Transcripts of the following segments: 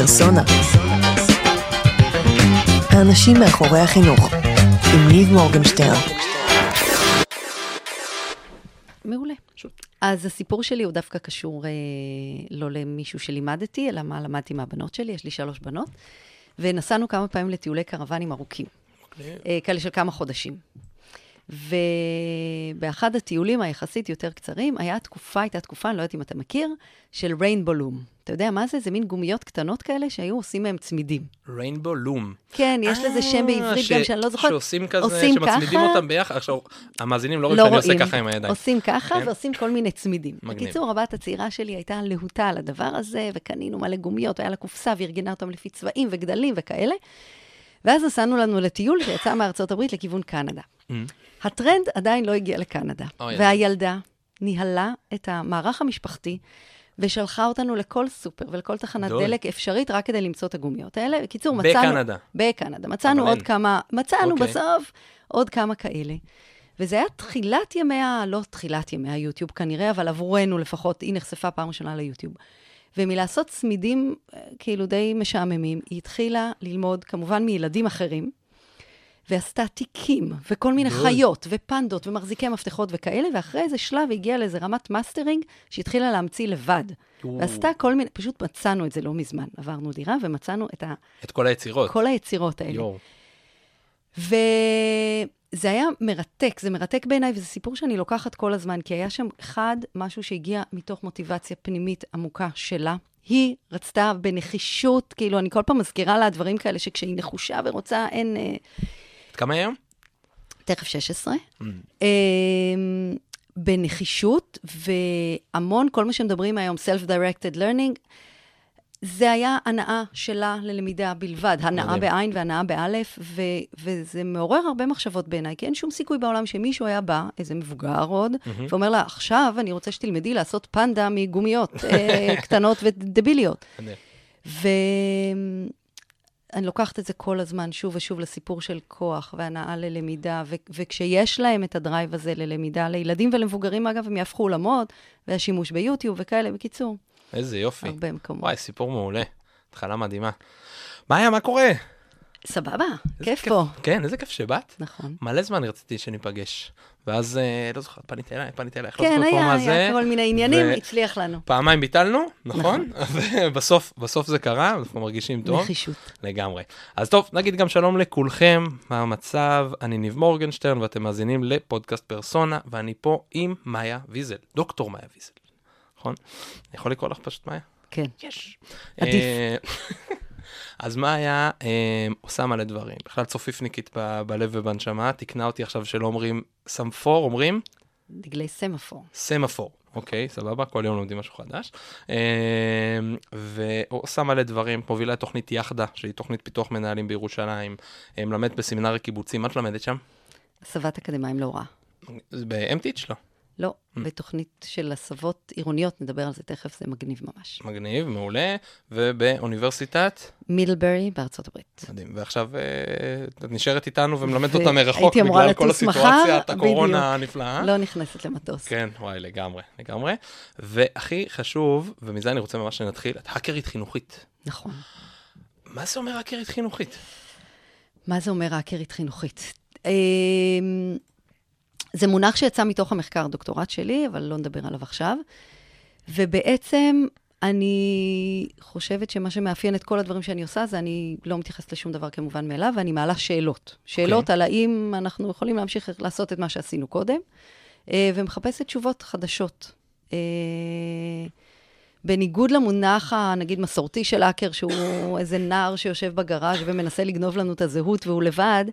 פרסונה. האנשים מאחורי החינוך, עם ניב מורגנשטרן. מעולה. אז הסיפור שלי הוא דווקא קשור אה, לא למישהו שלימדתי, אלא מה למדתי מהבנות שלי, יש לי שלוש בנות, ונסענו כמה פעמים לטיולי קרוונים ארוכים, אה, כאלה של כמה חודשים. ובאחד הטיולים היחסית יותר קצרים, היה תקופה, הייתה תקופה, אני לא יודעת אם אתה מכיר, של ריינבו לום. אתה יודע מה זה? זה מין גומיות קטנות כאלה שהיו עושים מהם צמידים. ריינבו לום. כן, יש לזה שם בעברית גם שאני לא זוכרת. שעושים כזה, עושים שמצמידים ככה. אותם ביחד. עכשיו, המאזינים לא רואים לא שאני עושה. ככה עם הידיים. עושים ככה כן. ועושים כל מיני צמידים. מגניב. בקיצור, הבת הצעירה שלי הייתה להוטה על הדבר הזה, וקנינו מלא גומיות, היה לה קופסה וארגנה אותם לפי צבעים וגדלים וכאלה. ואז נסענו לנו לטיול שיצא מארצות הברית לכיוון קנדה. הטרנד עדיין לא הגיע לקנדה, אוי, והילדה ניהלה את המערך המשפחתי. ושלחה אותנו לכל סופר ולכל תחנת גדול. דלק אפשרית רק כדי למצוא את הגומיות האלה. בקיצור, מצאנו... בקנדה. בקנדה. מצאנו עוד אין. כמה, מצאנו אוקיי. בסוף עוד כמה כאלה. וזה היה תחילת ימי ה... לא תחילת ימי היוטיוב כנראה, אבל עבורנו לפחות, היא נחשפה פעם ראשונה ליוטיוב. ומלעשות צמידים אה, כאילו די משעממים, היא התחילה ללמוד כמובן מילדים אחרים, ועשתה תיקים, וכל מיני. חיות, ופנדות, ומחזיקי מפתחות וכאלה, ואחרי איזה שלב היא הגיעה לאיזה רמת מאסטרינג, שהתחילה להמציא לבד. ועשתה כל מיני, פשוט מצאנו את זה לא מזמן. עברנו דירה ומצאנו את ה, את כל היצירות. כל היצירות האלה. יואו. וזה היה מרתק, זה מרתק בעיניי, וזה סיפור שאני לוקחת כל הזמן, כי היה שם אחד, משהו שהגיע מתוך מוטיבציה פנימית עמוקה שלה. היא רצתה בנחישות, כאילו, אני כל פעם מזכירה לה דברים כאלה, שכשהיא נחושה ורוצה, אין... אה, כמה היום? תכף 16. Mm. אמ, בנחישות, והמון, כל מה שמדברים היום, Self-Directed Learning, זה היה הנאה שלה ללמידה בלבד, הנאה מדהים. בעין והנאה באלף, ו- וזה מעורר הרבה מחשבות בעיניי, כי אין שום סיכוי בעולם שמישהו היה בא, איזה מבוגר עוד, ואומר לה, עכשיו אני רוצה שתלמדי לעשות פנדה מגומיות אה, קטנות ודביליות. מדהים. ואני לוקחת את זה כל הזמן, שוב ושוב, לסיפור של כוח והנאה ללמידה, ו- וכשיש להם את הדרייב הזה ללמידה, לילדים ולמבוגרים, אגב, הם יהפכו עולמות, והשימוש ביוטיוב וכאלה, בקיצור, איזה יופי. הרבה מקומות. וואי, סיפור מעולה. התחלה מדהימה. מאיה, מה קורה? סבבה, כיף פה. כן, איזה כיף שבאת. נכון. מלא זמן רציתי שניפגש. ואז, אה, לא זוכר, פנית אליי, פנית אלייך, לא כן, זוכר כבר היה, מה זה. היה כל מיני עניינים, הצליח לנו. פעמיים ביטלנו, נכון? ובסוף, בסוף זה קרה, אנחנו מרגישים טוב. נחישות. לגמרי. אז טוב, נגיד גם שלום לכולכם, מה המצב? אני ניב מורגנשטרן ואתם מאזינים לפודקאסט פרסונה, ואני פה עם מאיה ויזל, דוקטור מאיה ויזל, נכון? אני יכול לקרוא לך פשוט מאיה? כן. יש. עדיף. אז מאיה אה, עושה מלא דברים, בכלל צופיפניקית ב- בלב ובנשמה, תיקנה אותי עכשיו שלא אומרים סמפור, אומרים דגלי סמפור. סמפור. אוקיי, סבבה, כל יום לומדים משהו חדש. אה, ועושה מלא דברים, מובילה את תוכנית יחדה, שהיא תוכנית פיתוח מנהלים בירושלים, אה, מלמדת בסמינר הקיבוצים, מה את למדת שם? הסבת אקדמאים להוראה. ב-MTH? לא. לא, בתוכנית של הסבות עירוניות, נדבר על זה תכף, זה מגניב ממש. מגניב, מעולה, ובאוניברסיטת? מידלברי בארצות הברית. מדהים. ועכשיו אה, את נשארת איתנו ומלמדת אותה מרחוק בגלל כל הסיטואציית הקורונה. הנפלאה. לא נכנסת למטוס. כן, וואי, לגמרי, לגמרי. והכי חשוב, ומזה אני רוצה ממש שנתחיל, את האקרית חינוכית. נכון. מה זה אומר האקרית חינוכית? מה זה אומר האקרית חינוכית? זה מונח שיצא מתוך המחקר דוקטורט שלי, אבל לא נדבר עליו עכשיו. ובעצם אני חושבת שמה שמאפיין את כל הדברים שאני עושה, זה אני לא מתייחסת לשום דבר כמובן מאליו, ואני מעלה שאלות. שאלות אוקיי. על האם אנחנו יכולים להמשיך לעשות את מה שעשינו קודם, אה, ומחפשת תשובות חדשות. אה, בניגוד למונח, ה- נגיד, מסורתי של האקר, שהוא איזה נער שיושב בגראז' ומנסה לגנוב לנו את הזהות והוא לבד,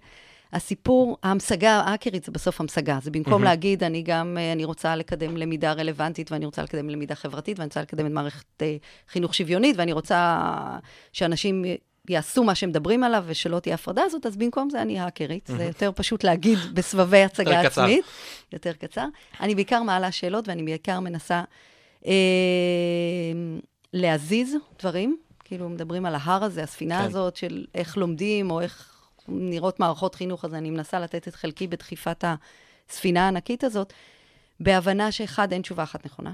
הסיפור, ההמשגה האקרית זה בסוף המשגה. זה במקום מהמם. להגיד, אני גם, אה, אני רוצה לקדם למידה רלוונטית, ואני רוצה לקדם למידה חברתית, ואני רוצה לקדם את מערכת אה, חינוך שוויונית, ואני רוצה שאנשים יעשו מה שמדברים עליו, ושלא תהיה הפרדה הזאת, אז במקום זה אני האקרית. זה יותר פשוט להגיד בסבבי הצגה יותר קצר. עצמית. יותר קצר. אני בעיקר מעלה שאלות, ואני בעיקר מנסה אה, להזיז דברים. כאילו, מדברים על ההר הזה, הספינה כן. הזאת של איך לומדים, או איך נראות מערכות חינוך, אז אני מנסה לתת את חלקי בדחיפת הספינה הענקית הזאת, בהבנה שאחד, אין תשובה אחת נכונה.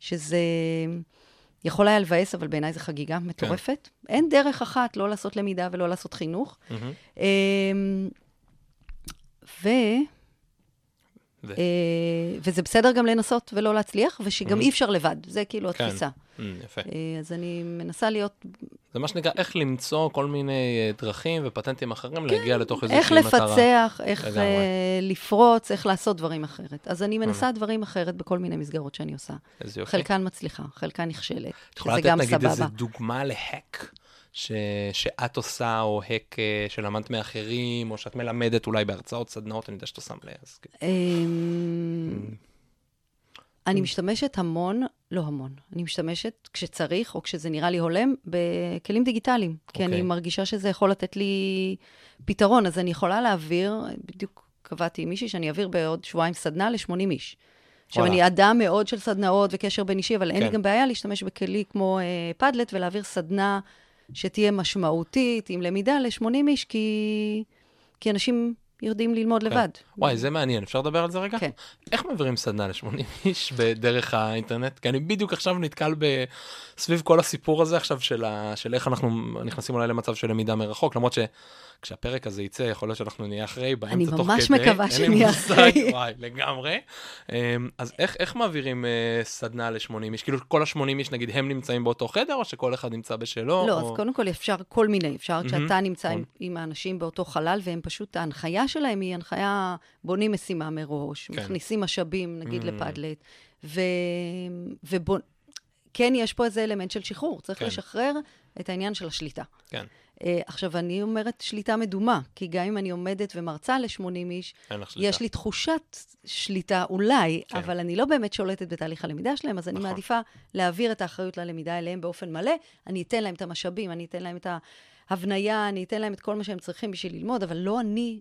שזה יכול היה לבאס, אבל בעיניי זו חגיגה מטורפת. אין דרך אחת לא לעשות למידה ולא לעשות חינוך. אמ, ו... ו- אה, וזה בסדר גם לנסות ולא להצליח, ושגם Mhm. אי אפשר לבד, זה כאילו כן. התפיסה. אמ, יפה. אה, אז אני מנסה להיות, זה מה שנקרא איך למצוא כל מיני אה, דרכים ופטנטים אחרים להגיע לתוך איזושהי איך מטרה. לפצח, איך לגמרי. לפרוץ, איך לעשות דברים אחרת. אז אני Mhm. מנסה דברים אחרת בכל מיני מסגרות שאני עושה. איזה יופי. חלקן מצליחה, חלקן נכשלת, את יכולה שזה לתת גם נגיד איזה סבבה. דוגמה להק ש... שאת עושה, או האק אה, שלמדת מאחרים, או שאת מלמדת אולי בהרצאות, סדנאות, אני יודע שאתה שם לב. כן. אני משתמשת המון, לא המון, אני משתמשת כשצריך, או כשזה נראה לי הולם, בכלים דיגיטליים. כי אוקיי. אני מרגישה שזה יכול לתת לי פתרון. אז אני יכולה להעביר, בדיוק קבעתי עם מישהי שאני אעביר בעוד שבועיים סדנה ל-80 איש. עכשיו. אני אדם מאוד של סדנאות וקשר בין אישי, אבל אין לי כן. גם בעיה להשתמש בכלי כמו אה, פדלט ולהעביר סדנה שתהיה משמעותית, עם למידה ל-80 איש, כי, כי אנשים יודעים ללמוד לבד. וואי, זה מעניין, אפשר לדבר על זה רגע? כן. איך מעבירים סדנה ל-80 איש בדרך האינטרנט? כי אני בדיוק עכשיו נתקל ב... סביב כל הסיפור הזה עכשיו של, ה... של איך אנחנו נכנסים אולי למצב של למידה מרחוק, למרות שכשהפרק הזה יצא, יכול להיות שאנחנו נהיה אחרי, באמצע אני תוך כדי. ממש מקווה שנהיה אחרי. וואי, לגמרי. אמ, אז איך, איך מעבירים אה, סדנה ל-80 איש? כאילו כל ה-80 איש, נגיד, הם נמצאים באותו חדר, או שכל אחד נמצא בשלו? לא, או... אז קודם כל אפשר כל מיני, אפשר מהמם, כשאתה נמצא עם, נכון. עם האנשים באותו חלל, והם פשוט, ההנחיה שלהם היא הנחיה, בונים משימה מראש, כן. מכניסים משאבים, נגיד Mm. לפדלט, ו... ובוא... כן, יש פה איזה אלמנט של שחרור, צריך כן. לשחרר את העניין של השליטה. כן, עכשיו, אני אומרת שליטה מדומה, כי גם אם אני עומדת ומרצה ל-80 איש. יש לי תחושת שליטה אולי, כן. אבל אני לא באמת שולטת בתהליך הלמידה שלהם, אז אני נכון. מעדיפה להעביר את האחריות ללמידה אליהם באופן מלא. אני אתן להם את המשאבים, אני אתן להם את ההבניה, אני אתן להם את כל מה שהם צריכים בשביל ללמוד, אבל לא אני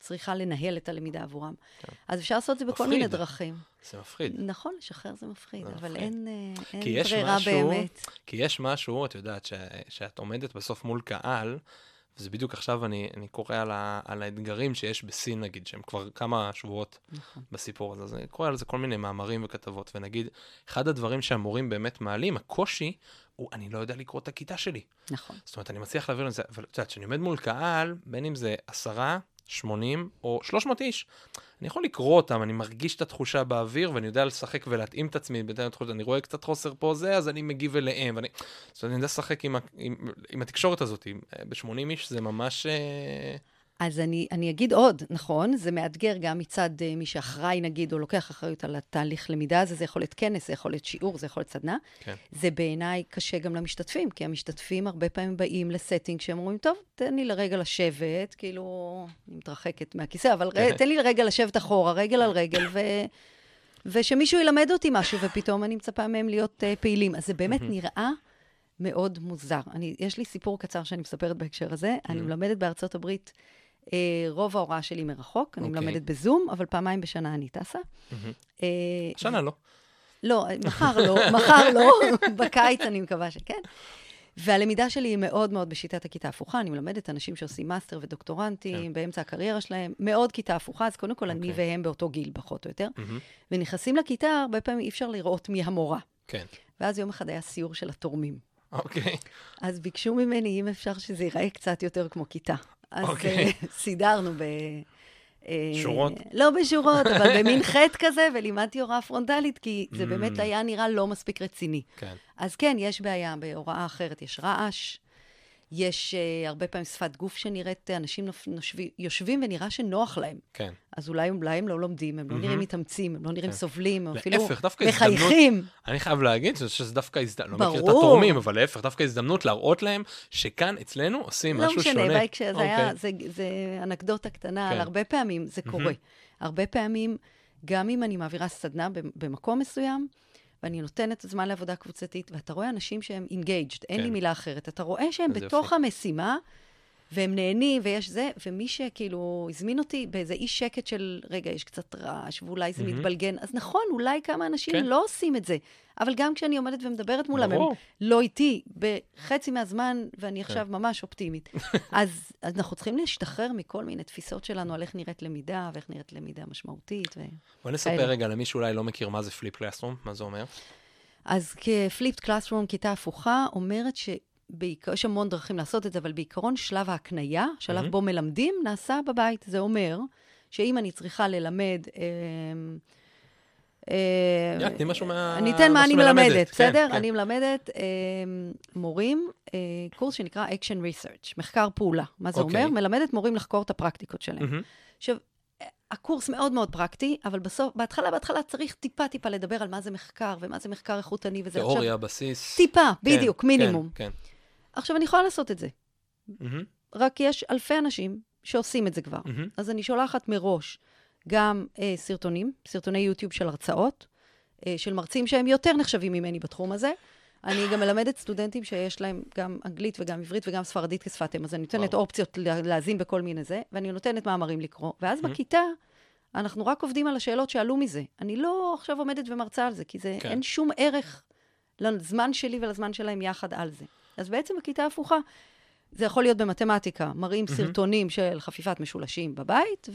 צריכה לנהל את הלמידה עבורם. כן. אז אפשר לעשות את זה בכל מפחיד. מיני דרכים. זה מפחיד. נכון, לשחרר זה מפחיד, זה אבל מפחיד. אין, אה, אין ברירה משהו- באמת. כי יש משהו, את יודעת, ש, שאת עומדת בסוף מול קהל, וזה בדיוק עכשיו אני, אני קורא על, ה, על האתגרים שיש בסין, נגיד, שהם כבר כמה שבועות נכון. בסיפור הזה, אז אני קורא על זה כל מיני מאמרים וכתבות, ונגיד, אחד הדברים שהמורים באמת מעלים, הקושי, הוא, אני לא יודע לקרוא את הכיתה שלי. נכון. זאת אומרת, אני מצליח להעביר את זה, אבל את יודעת, כשאני עומד מול קהל, בין אם זה עשרה, 80 או 300 איש, אני יכול לקרוא אותם, אני מרגיש את התחושה באוויר, ואני יודע לשחק ולהתאים את עצמי בהתאם לתחושה, אני רואה קצת חוסר פה זה, אז אני מגיב אליהם, ואני... זאת אומרת, אני יודע לשחק עם, עם, עם התקשורת הזאת, ב-80 איש זה ממש... אה, אז אני, אני אגיד עוד, נכון, זה מאתגר גם מצד uh, מי שאחראי, נגיד, או לוקח אחריות על התהליך למידה הזה, זה יכול להיות כנס, זה יכול להיות שיעור, זה יכול להיות סדנה. כן. זה בעיניי קשה גם למשתתפים, כי המשתתפים הרבה פעמים באים לסטינג שהם אומרים, טוב, תן לי לרגע לשבת, כאילו, אני מתרחקת מהכיסא, אבל ר... תן לי לרגע לשבת אחורה, רגל על רגל, ו... ושמישהו ילמד אותי משהו, ופתאום אני מצפה מהם להיות אה, פעילים. אז זה באמת נראה מאוד מוזר. אני, יש לי סיפור קצר שאני מספרת בהקשר הזה. אני מלמדת בארצות הברית, אה, רוב ההוראה שלי מרחוק, אני אוקיי. מלמדת בזום, אבל פעמיים בשנה אני טסה. אה, השנה לא. לא, מחר לא, מחר לא, בקיץ אני מקווה שכן. והלמידה שלי היא מאוד מאוד בשיטת הכיתה הפוכה. אני מלמדת אנשים שעושים מאסטר ודוקטורנטים כן. באמצע הקריירה שלהם, מאוד כיתה הפוכה, אז קודם כל אני אוקיי. והם באותו גיל, פחות או יותר. מהמם. ונכנסים לכיתה, הרבה פעמים אי אפשר לראות מי המורה. כן. ואז יום אחד היה סיור של התורמים. אוקיי. אז ביקשו ממני, אם אפשר שזה ייראה קצת יותר כמו כיתה. אז אוקיי. אה, סידרנו ב... אה, שורות? לא בשורות, אבל במין חטא כזה, ולימדתי הוראה פרונטלית, כי זה Mm. באמת היה נראה לא מספיק רציני. כן. אז כן, יש בעיה, בהוראה אחרת יש רעש, יש uh, הרבה פעמים שפת גוף שנראית, אנשים נופ- נושבי, יושבים ונראה שנוח להם. כן. אז אולי, אולי הם לא לומדים, הם לא מהמם. נראים מתאמצים, הם לא נראים כן. סובלים, הם אפילו דווקא הזדמנות- מחייכים. אני חייב להגיד שזה- שזה דווקא הזדמנות, לא מכיר את. התורמים, אבל להפך, דווקא הזדמנות להראות להם שכאן אצלנו עושים לא משהו שונה. משנה, בהקשר, זה אוקיי. זה, זה אנקדוטה קטנה, כן. על הרבה פעמים זה קורה. הרבה פעמים, גם אם אני מעבירה סדנה במקום מסוים, ואני נותנת זמן לעבודה קבוצתית, ואתה רואה אנשים שהם engaged, אין כן. לי מילה אחרת, אתה רואה שהם בתוך יופי. המשימה, והם נהנים, ויש זה, ומי שכאילו הזמין אותי באיזה אי שקט של, רגע, יש קצת רעש, ואולי זה מהמם. מתבלגן, אז נכון, אולי כמה אנשים כן. לא עושים את זה, אבל גם כשאני עומדת ומדברת מולם, הם. לא איתי בחצי מהזמן, ואני כן. עכשיו ממש אופטימית. אז, אז אנחנו צריכים להשתחרר מכל מיני תפיסות שלנו על איך נראית למידה, ואיך נראית למידה משמעותית. ו... בוא נספר כאלה. רגע למי שאולי לא מכיר מה זה פליפ קלאסרום, מה זה אומר. אז כפליפט קלאסרום, כיתה הפוכה, אומרת שבעיקר, יש המון דרכים לעשות את זה, אבל בעיקרון שלב ההקנייה, שלב מהמם. בו מלמדים, נעשה בבית. זה אומר שאם אני צריכה ללמד... אה, אה, תני משהו מה... אני אתן מה אני. מלמדת, כן, בסדר? כן. אני מלמדת אה, מורים אה, קורס שנקרא Action Research, מחקר פעולה. מה זה אוקיי. אומר? מלמדת מורים לחקור את הפרקטיקות שלהם. עכשיו, הקורס מאוד מאוד פרקטי, אבל בסוף, בהתחלה, בהתחלה צריך טיפה-טיפה לדבר על מה זה מחקר ומה זה מחקר איכותני וזה. תיאוריה, בסיס. טיפה, כן, בדיוק, כן, מינימום. כן. עכשיו, אני יכולה לעשות את זה, מהמם, רק יש אלפי אנשים שעושים את זה כבר. מהמם. אז אני שולחת מראש גם אה, סרטונים, סרטוני יוטיוב של הרצאות, אה, של מרצים שהם יותר נחשבים ממני בתחום הזה. אני גם מלמדת סטודנטים שיש להם גם אנגלית וגם עברית וגם ספרדית כשפת אם, אז אני נותנת וואו. אופציות לה- להאזין בכל מיני זה, ואני נותנת מאמרים לקרוא. ואז Mhm. בכיתה, אנחנו רק עובדים על השאלות שעלו מזה. אני לא עכשיו עומדת ומרצה על זה, כי זה, כן. אין שום ערך לזמן שלי ולזמן שלהם יחד על זה. אז בעצם בכיתה הפוכה, זה יכול להיות במתמטיקה, מראים מהמם. סרטונים של חפיפת משולשים בבית,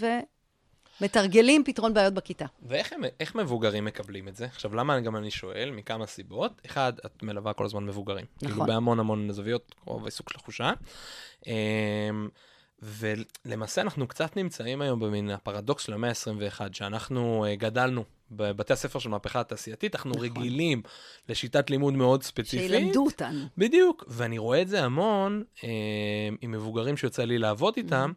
ומתרגלים פתרון בעיות בכיתה. ואיך הם, איך מבוגרים מקבלים את זה? עכשיו, למה גם אני שואל? מכמה סיבות. אחד, את מלווה כל הזמן מבוגרים. כאילו נכון. בהמון המון זוויות, רוב העיסוק של החושה. אמ, ולמעשה אנחנו קצת נמצאים היום במין הפרדוקס של המאה ה-21, שאנחנו אה, גדלנו בבתי הספר של מהפכה התעשייתית, אנחנו נכון. רגילים לשיטת לימוד מאוד ספציפית. שילמדו אותנו. בדיוק, ואני רואה את זה המון אה, עם מבוגרים שיוצא לי לעבוד איתם,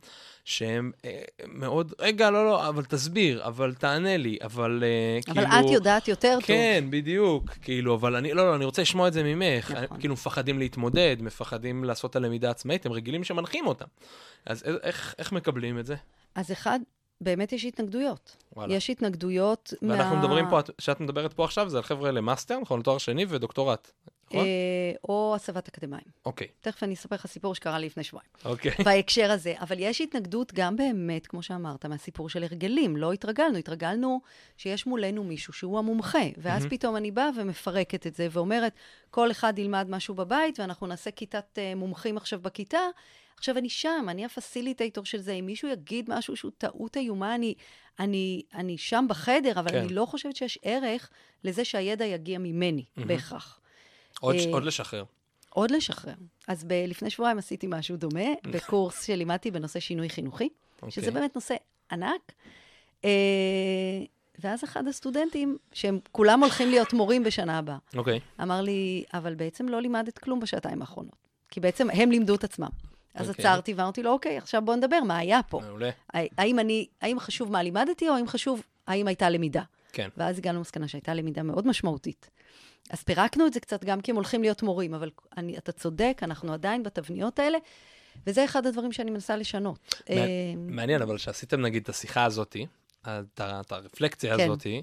שהם אה, מאוד, רגע, לא, לא, אבל תסביר, אבל תענה לי, אבל אה, אבל כאילו... את יודעת יותר טוב. כן, בדיוק, כאילו, אבל אני, לא, לא, אני רוצה לשמוע את זה ממך. נכון. כאילו, מפחדים להתמודד, מפחדים לעשות את הלמידה עצמאית, הם רגילים שמנחים אותם. אז איך, איך מקבלים את זה? אז אחד, באמת יש התנגדויות. וואלה. יש התנגדויות ואנחנו מה... מדברים פה, את- שאת מדברת פה עכשיו, זה על חבר'ה למאסטר, נכון? לתואר שני ודוקטורט, נכון? אה, או הסבת אקדמאים. אוקיי, תכף אני אספר לך סיפור שקרה לי לפני שבועיים. אוקיי. בהקשר הזה. אבל יש התנגדות גם באמת, כמו שאמרת, מהסיפור של הרגלים. לא התרגלנו, התרגלנו שיש מולנו מישהו שהוא המומחה. ואז מהמם. פתאום אני באה ומפרקת את זה ואומרת, כל אחד ילמד משהו בבית, ואנחנו נעשה כיתת אה, מומחים עכשיו בכיתה. עכשיו אני שם, אני הפסיליטייטור של זה. אם מישהו יגיד משהו שהוא טעות איומה, אני, אני, אני שם בחדר, אבל כן. אני לא חושבת שיש ערך לזה שהידע יגיע ממני, מהמם. בהכרח. עוד, אה, עוד לשחרר. עוד לשחרר. אז ב- לפני שבועיים עשיתי משהו דומה, בקורס שלימדתי בנושא שינוי חינוכי, שזה אוקיי. באמת נושא ענק. אה, ואז אחד הסטודנטים, שהם כולם הולכים להיות מורים בשנה הבאה, אוקיי. אמר לי, אבל בעצם לא לימדת כלום בשעתיים האחרונות. כי בעצם הם לימדו את עצמם. אז אוקיי. עצרתי ואמרתי לו, אוקיי, עכשיו בוא נדבר, מה היה פה? מעולה. האם אני, האם חשוב מה לימדתי, או האם חשוב, האם הייתה למידה? כן. ואז הגענו למסקנה שהייתה למידה מאוד משמעותית. אז פירקנו את זה קצת גם כי הם הולכים להיות מורים, אבל אני, אתה צודק, אנחנו עדיין בתבניות האלה, וזה אחד הדברים שאני מנסה לשנות. מע- אה, מעניין, אבל שעשיתם נגיד את השיחה הזאתי, את הרפלקציה כן. הזאתי,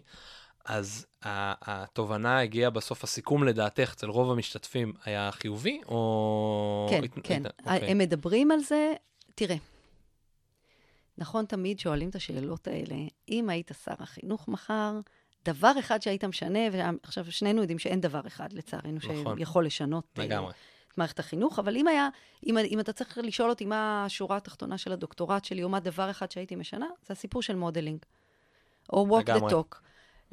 אז התובנה הגיעה בסוף, הסיכום לדעתך אצל רוב המשתתפים היה חיובי, או... כן, הת- כן. הת- אוקיי. הם מדברים על זה, תראה, נכון, תמיד שואלים את השאלות האלה, אם היית שר החינוך מחר, דבר אחד שהיית משנה, ועכשיו שנינו יודעים שאין דבר אחד, לצערנו, נכון. שיכול לשנות אה, לגמרי. את מערכת החינוך, אבל אם היה, אם, אם אתה צריך לשאול אותי מה השורה התחתונה של הדוקטורט שלי, או מה דבר אחד שהייתי משנה, זה הסיפור של modeling. או walk לגמרי. the talk.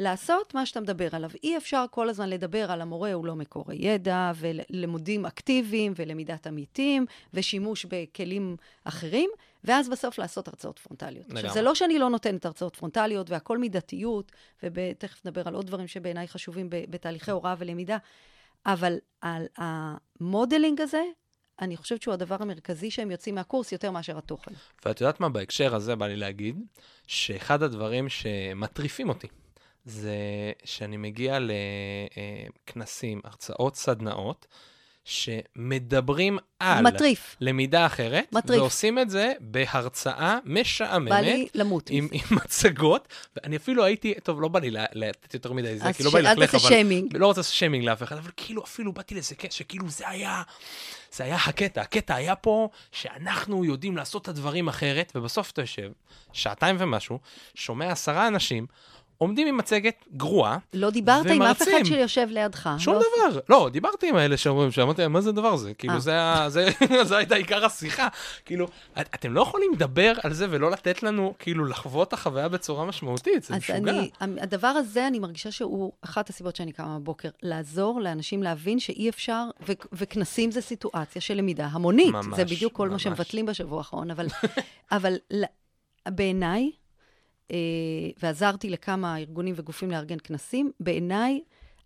לעשות מה שאתה מדבר עליו. אי אפשר כל הזמן לדבר על המורה הוא לא מקור הידע, ולימודים אקטיביים, ולמידת עמיתים, ושימוש בכלים אחרים, ואז בסוף לעשות הרצאות פרונטליות. עכשיו. זה לא שאני לא נותנת הרצאות פרונטליות, והכל מידתיות, ותכף נדבר על עוד דברים שבעיניי חשובים בתהליכי הוראה ולמידה, אבל על המודלינג הזה, אני חושבת שהוא הדבר המרכזי שהם יוצאים מהקורס יותר מאשר התוכן. ואת יודעת מה, בהקשר הזה בא לי להגיד, שאחד הדברים שמטריפים אותי, זה שאני מגיע לכנסים, הרצאות, סדנאות, שמדברים על מטריף. למידה אחרת, מטריף. ועושים את זה בהרצאה בא משעממת, לי למות עם. עם מצגות, ואני אפילו הייתי, טוב, לא בא לי לתת יותר מדי זה, כי לא בא לי ללכלך, אבל... שיימינג. לא רוצה לעשות שיימינג לאף אחד, אבל כאילו אפילו באתי לזה, שכאילו זה היה, זה היה הקטע, הקטע היה פה שאנחנו יודעים לעשות את הדברים אחרת, ובסוף אתה יושב, שעתיים ומשהו, שומע עשרה אנשים, עומדים עם מצגת גרועה, לא דיברת עם אף אחד ומרצים. שיושב לידך. שום לא- דבר. לא, דיברתי עם האלה שאומרים, שאמרתי להם, מה זה הדבר הזה? כאילו, אה. זה זה- זו הייתה עיקר השיחה. כאילו, את- אתם לא יכולים לדבר על זה ולא לתת לנו, כאילו, לחוות את החוויה בצורה משמעותית, זה משוגע. אני, הדבר הזה, אני מרגישה שהוא אחת הסיבות שאני קמה בבוקר, לעזור לאנשים להבין שאי אפשר, ו- וכנסים זה סיטואציה של למידה המונית. ממש, זה בדיוק כל ממש. מה שמבטלים בשבוע האחרון, אבל, אבל בעיניי, ועזרתי לכמה ארגונים וגופים לארגן כנסים, בעיניי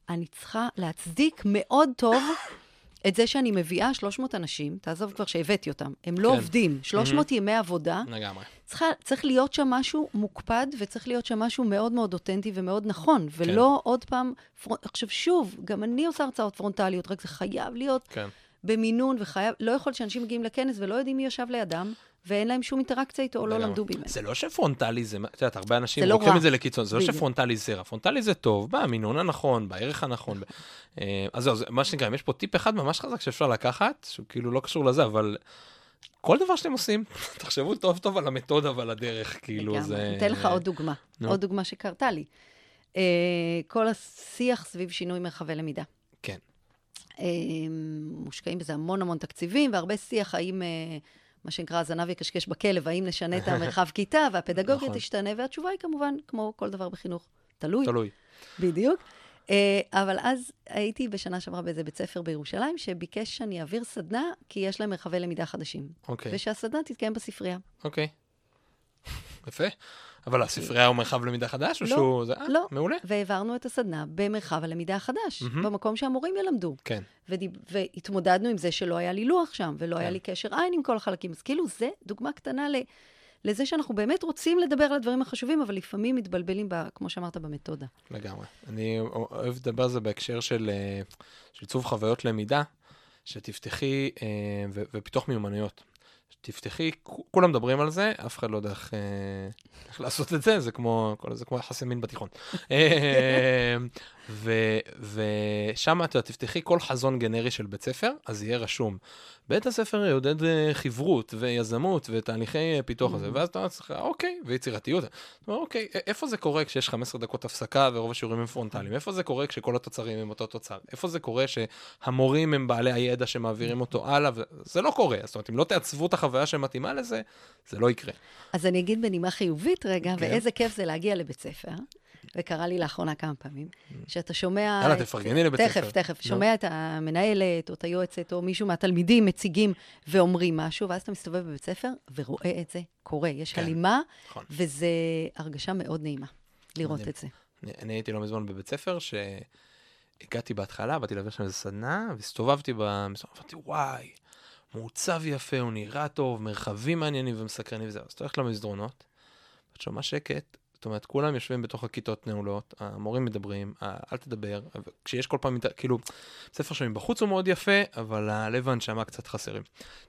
אני צריכה להצדיק מאוד טוב את זה שאני מביאה 300 אנשים, תעזוב כבר שהבאתי אותם, הם לא כן. עובדים, 300 ימי עבודה. לגמרי. צריכה, צריך להיות שם משהו מוקפד, וצריך להיות שם משהו מאוד מאוד אותנטי ומאוד נכון, ולא עוד פעם, פר... עכשיו שוב, גם אני עושה הרצאות פרונטליות, רק זה חייב להיות כן. במינון, וחייב, לא יכול שאנשים מגיעים לכנס ולא יודעים מי ישב לידם, ואין להם שום אינטראקציה איתו, או לא. למדו ממנו. זה לא שפרונטלי זה, את יודעת, הרבה אנשים לא לוקחים רע. את זה לקיצון, זה לא. שפרונטלי זה רע, פרונטלי זה טוב, במינון הנכון, בערך הנכון. ב- אה, אז זהו, זה- מה שנקרא, יש פה טיפ אחד ממש חזק שאפשר לקחת, שהוא כאילו לא קשור לזה, אבל כל דבר שאתם עושים, תחשבו טוב טוב על המתודה ועל הדרך, כאילו. זה... אני אתן לך עוד דוגמה. עוד דוגמה שקרתה לי. אה, כל השיח סביב שינוי מרחבי למידה. כן. אה, מושקעים בזה המון המון תקציבים, והרבה שיח האם, מה שנקרא, הזנב יקשקש בכלב, האם נשנה את המרחב כיתה, והפדגוגיה נכון. תשתנה, והתשובה היא כמובן, כמו כל דבר בחינוך, תלוי, תלוי. בדיוק. אה, אבל אז הייתי בשנה שעברה באיזה בית ספר בירושלים, שביקש שאני אעביר סדנה, כי יש להם מרחבי למידה חדשים. אוקיי, ושהסדנה תתקיים בספרייה. אוקיי. יפה. אבל הספרייה הוא מרחב למידה חדש, או לא, שהוא... זה- אה, לא. מעולה. והעברנו את הסדנה במרחב הלמידה החדש, מהמם. במקום שהמורים ילמדו. כן. ודיב... והתמודדנו עם זה שלא היה לי לוח שם, ולא היה כן. לי קשר עין עם כל החלקים. אז כאילו, זה דוגמה קטנה ל... לזה שאנחנו באמת רוצים לדבר על הדברים החשובים, אבל לפעמים מתבלבלים, ב... כמו שאמרת, במתודה. לגמרי. אני אוהב לדבר על זה בהקשר של אה, של עיצוב חוויות למידה, שתפתחי, אה, ו- ופיתוח מיומנויות. תפתחי, כולם מדברים על זה, אף אחד לא יודע איך, אה, איך לעשות את זה, זה כמו, זה כמו יחסי מין בתיכון. ו- ושם את יודעת, תפתחי כל חזון גנרי של בית ספר, אז יהיה רשום. בית הספר יעודד אה, חברות ויזמות ותהליכי אה, פיתוח הזה, ואז אתה אומר אוקיי, ויצירתיות. אתה אומר, אוקיי, איפה זה קורה כשיש 15 דקות הפסקה ורוב השיעורים הם פרונטליים? איפה זה קורה כשכל התוצרים הם אותו תוצר? איפה זה קורה שהמורים הם בעלי הידע שמעבירים אותו הלאה? זה לא קורה. זאת אומרת, אם לא תעצבו את החוויה שמתאימה לזה, זה לא יקרה. אז אני אגיד בנימה חיובית רגע, כן. ואיזה כיף זה להגיע לבית ספר. וקרה לי לאחרונה כמה פעמים, שאתה שומע... יאללה, את- תפרגני לבית תכף, ספר. תכף. נו. שומע את המנהלת, או את היועצת, או מישהו מהתלמידים מציגים ואומרים משהו, ואז אתה מסתובב בבית ספר ורואה את זה קורה. יש כן. הלימה, נכון. וזה הרגשה מאוד נעימה לראות מדהים. את זה. אני, אני הייתי לא מזמן בבית ספר, שהגעתי בהתחלה, באתי להעביר שם איזה סדנה, והסתובבתי במסורת, אמרתי, וואי, מעוצב יפה, הוא נראה טוב, מרחבים מעניינים ומסקרנים וזהו. אז אתה הולך למסדרונות, ואת שומע שקט, זאת אומרת, כולם יושבים בתוך הכיתות נעולות, המורים מדברים, "אה, אל תדבר, כשיש כל פעם, כאילו, ספר שומעים בחוץ הוא מאוד יפה, אבל הלב והנשמה קצת חסרים.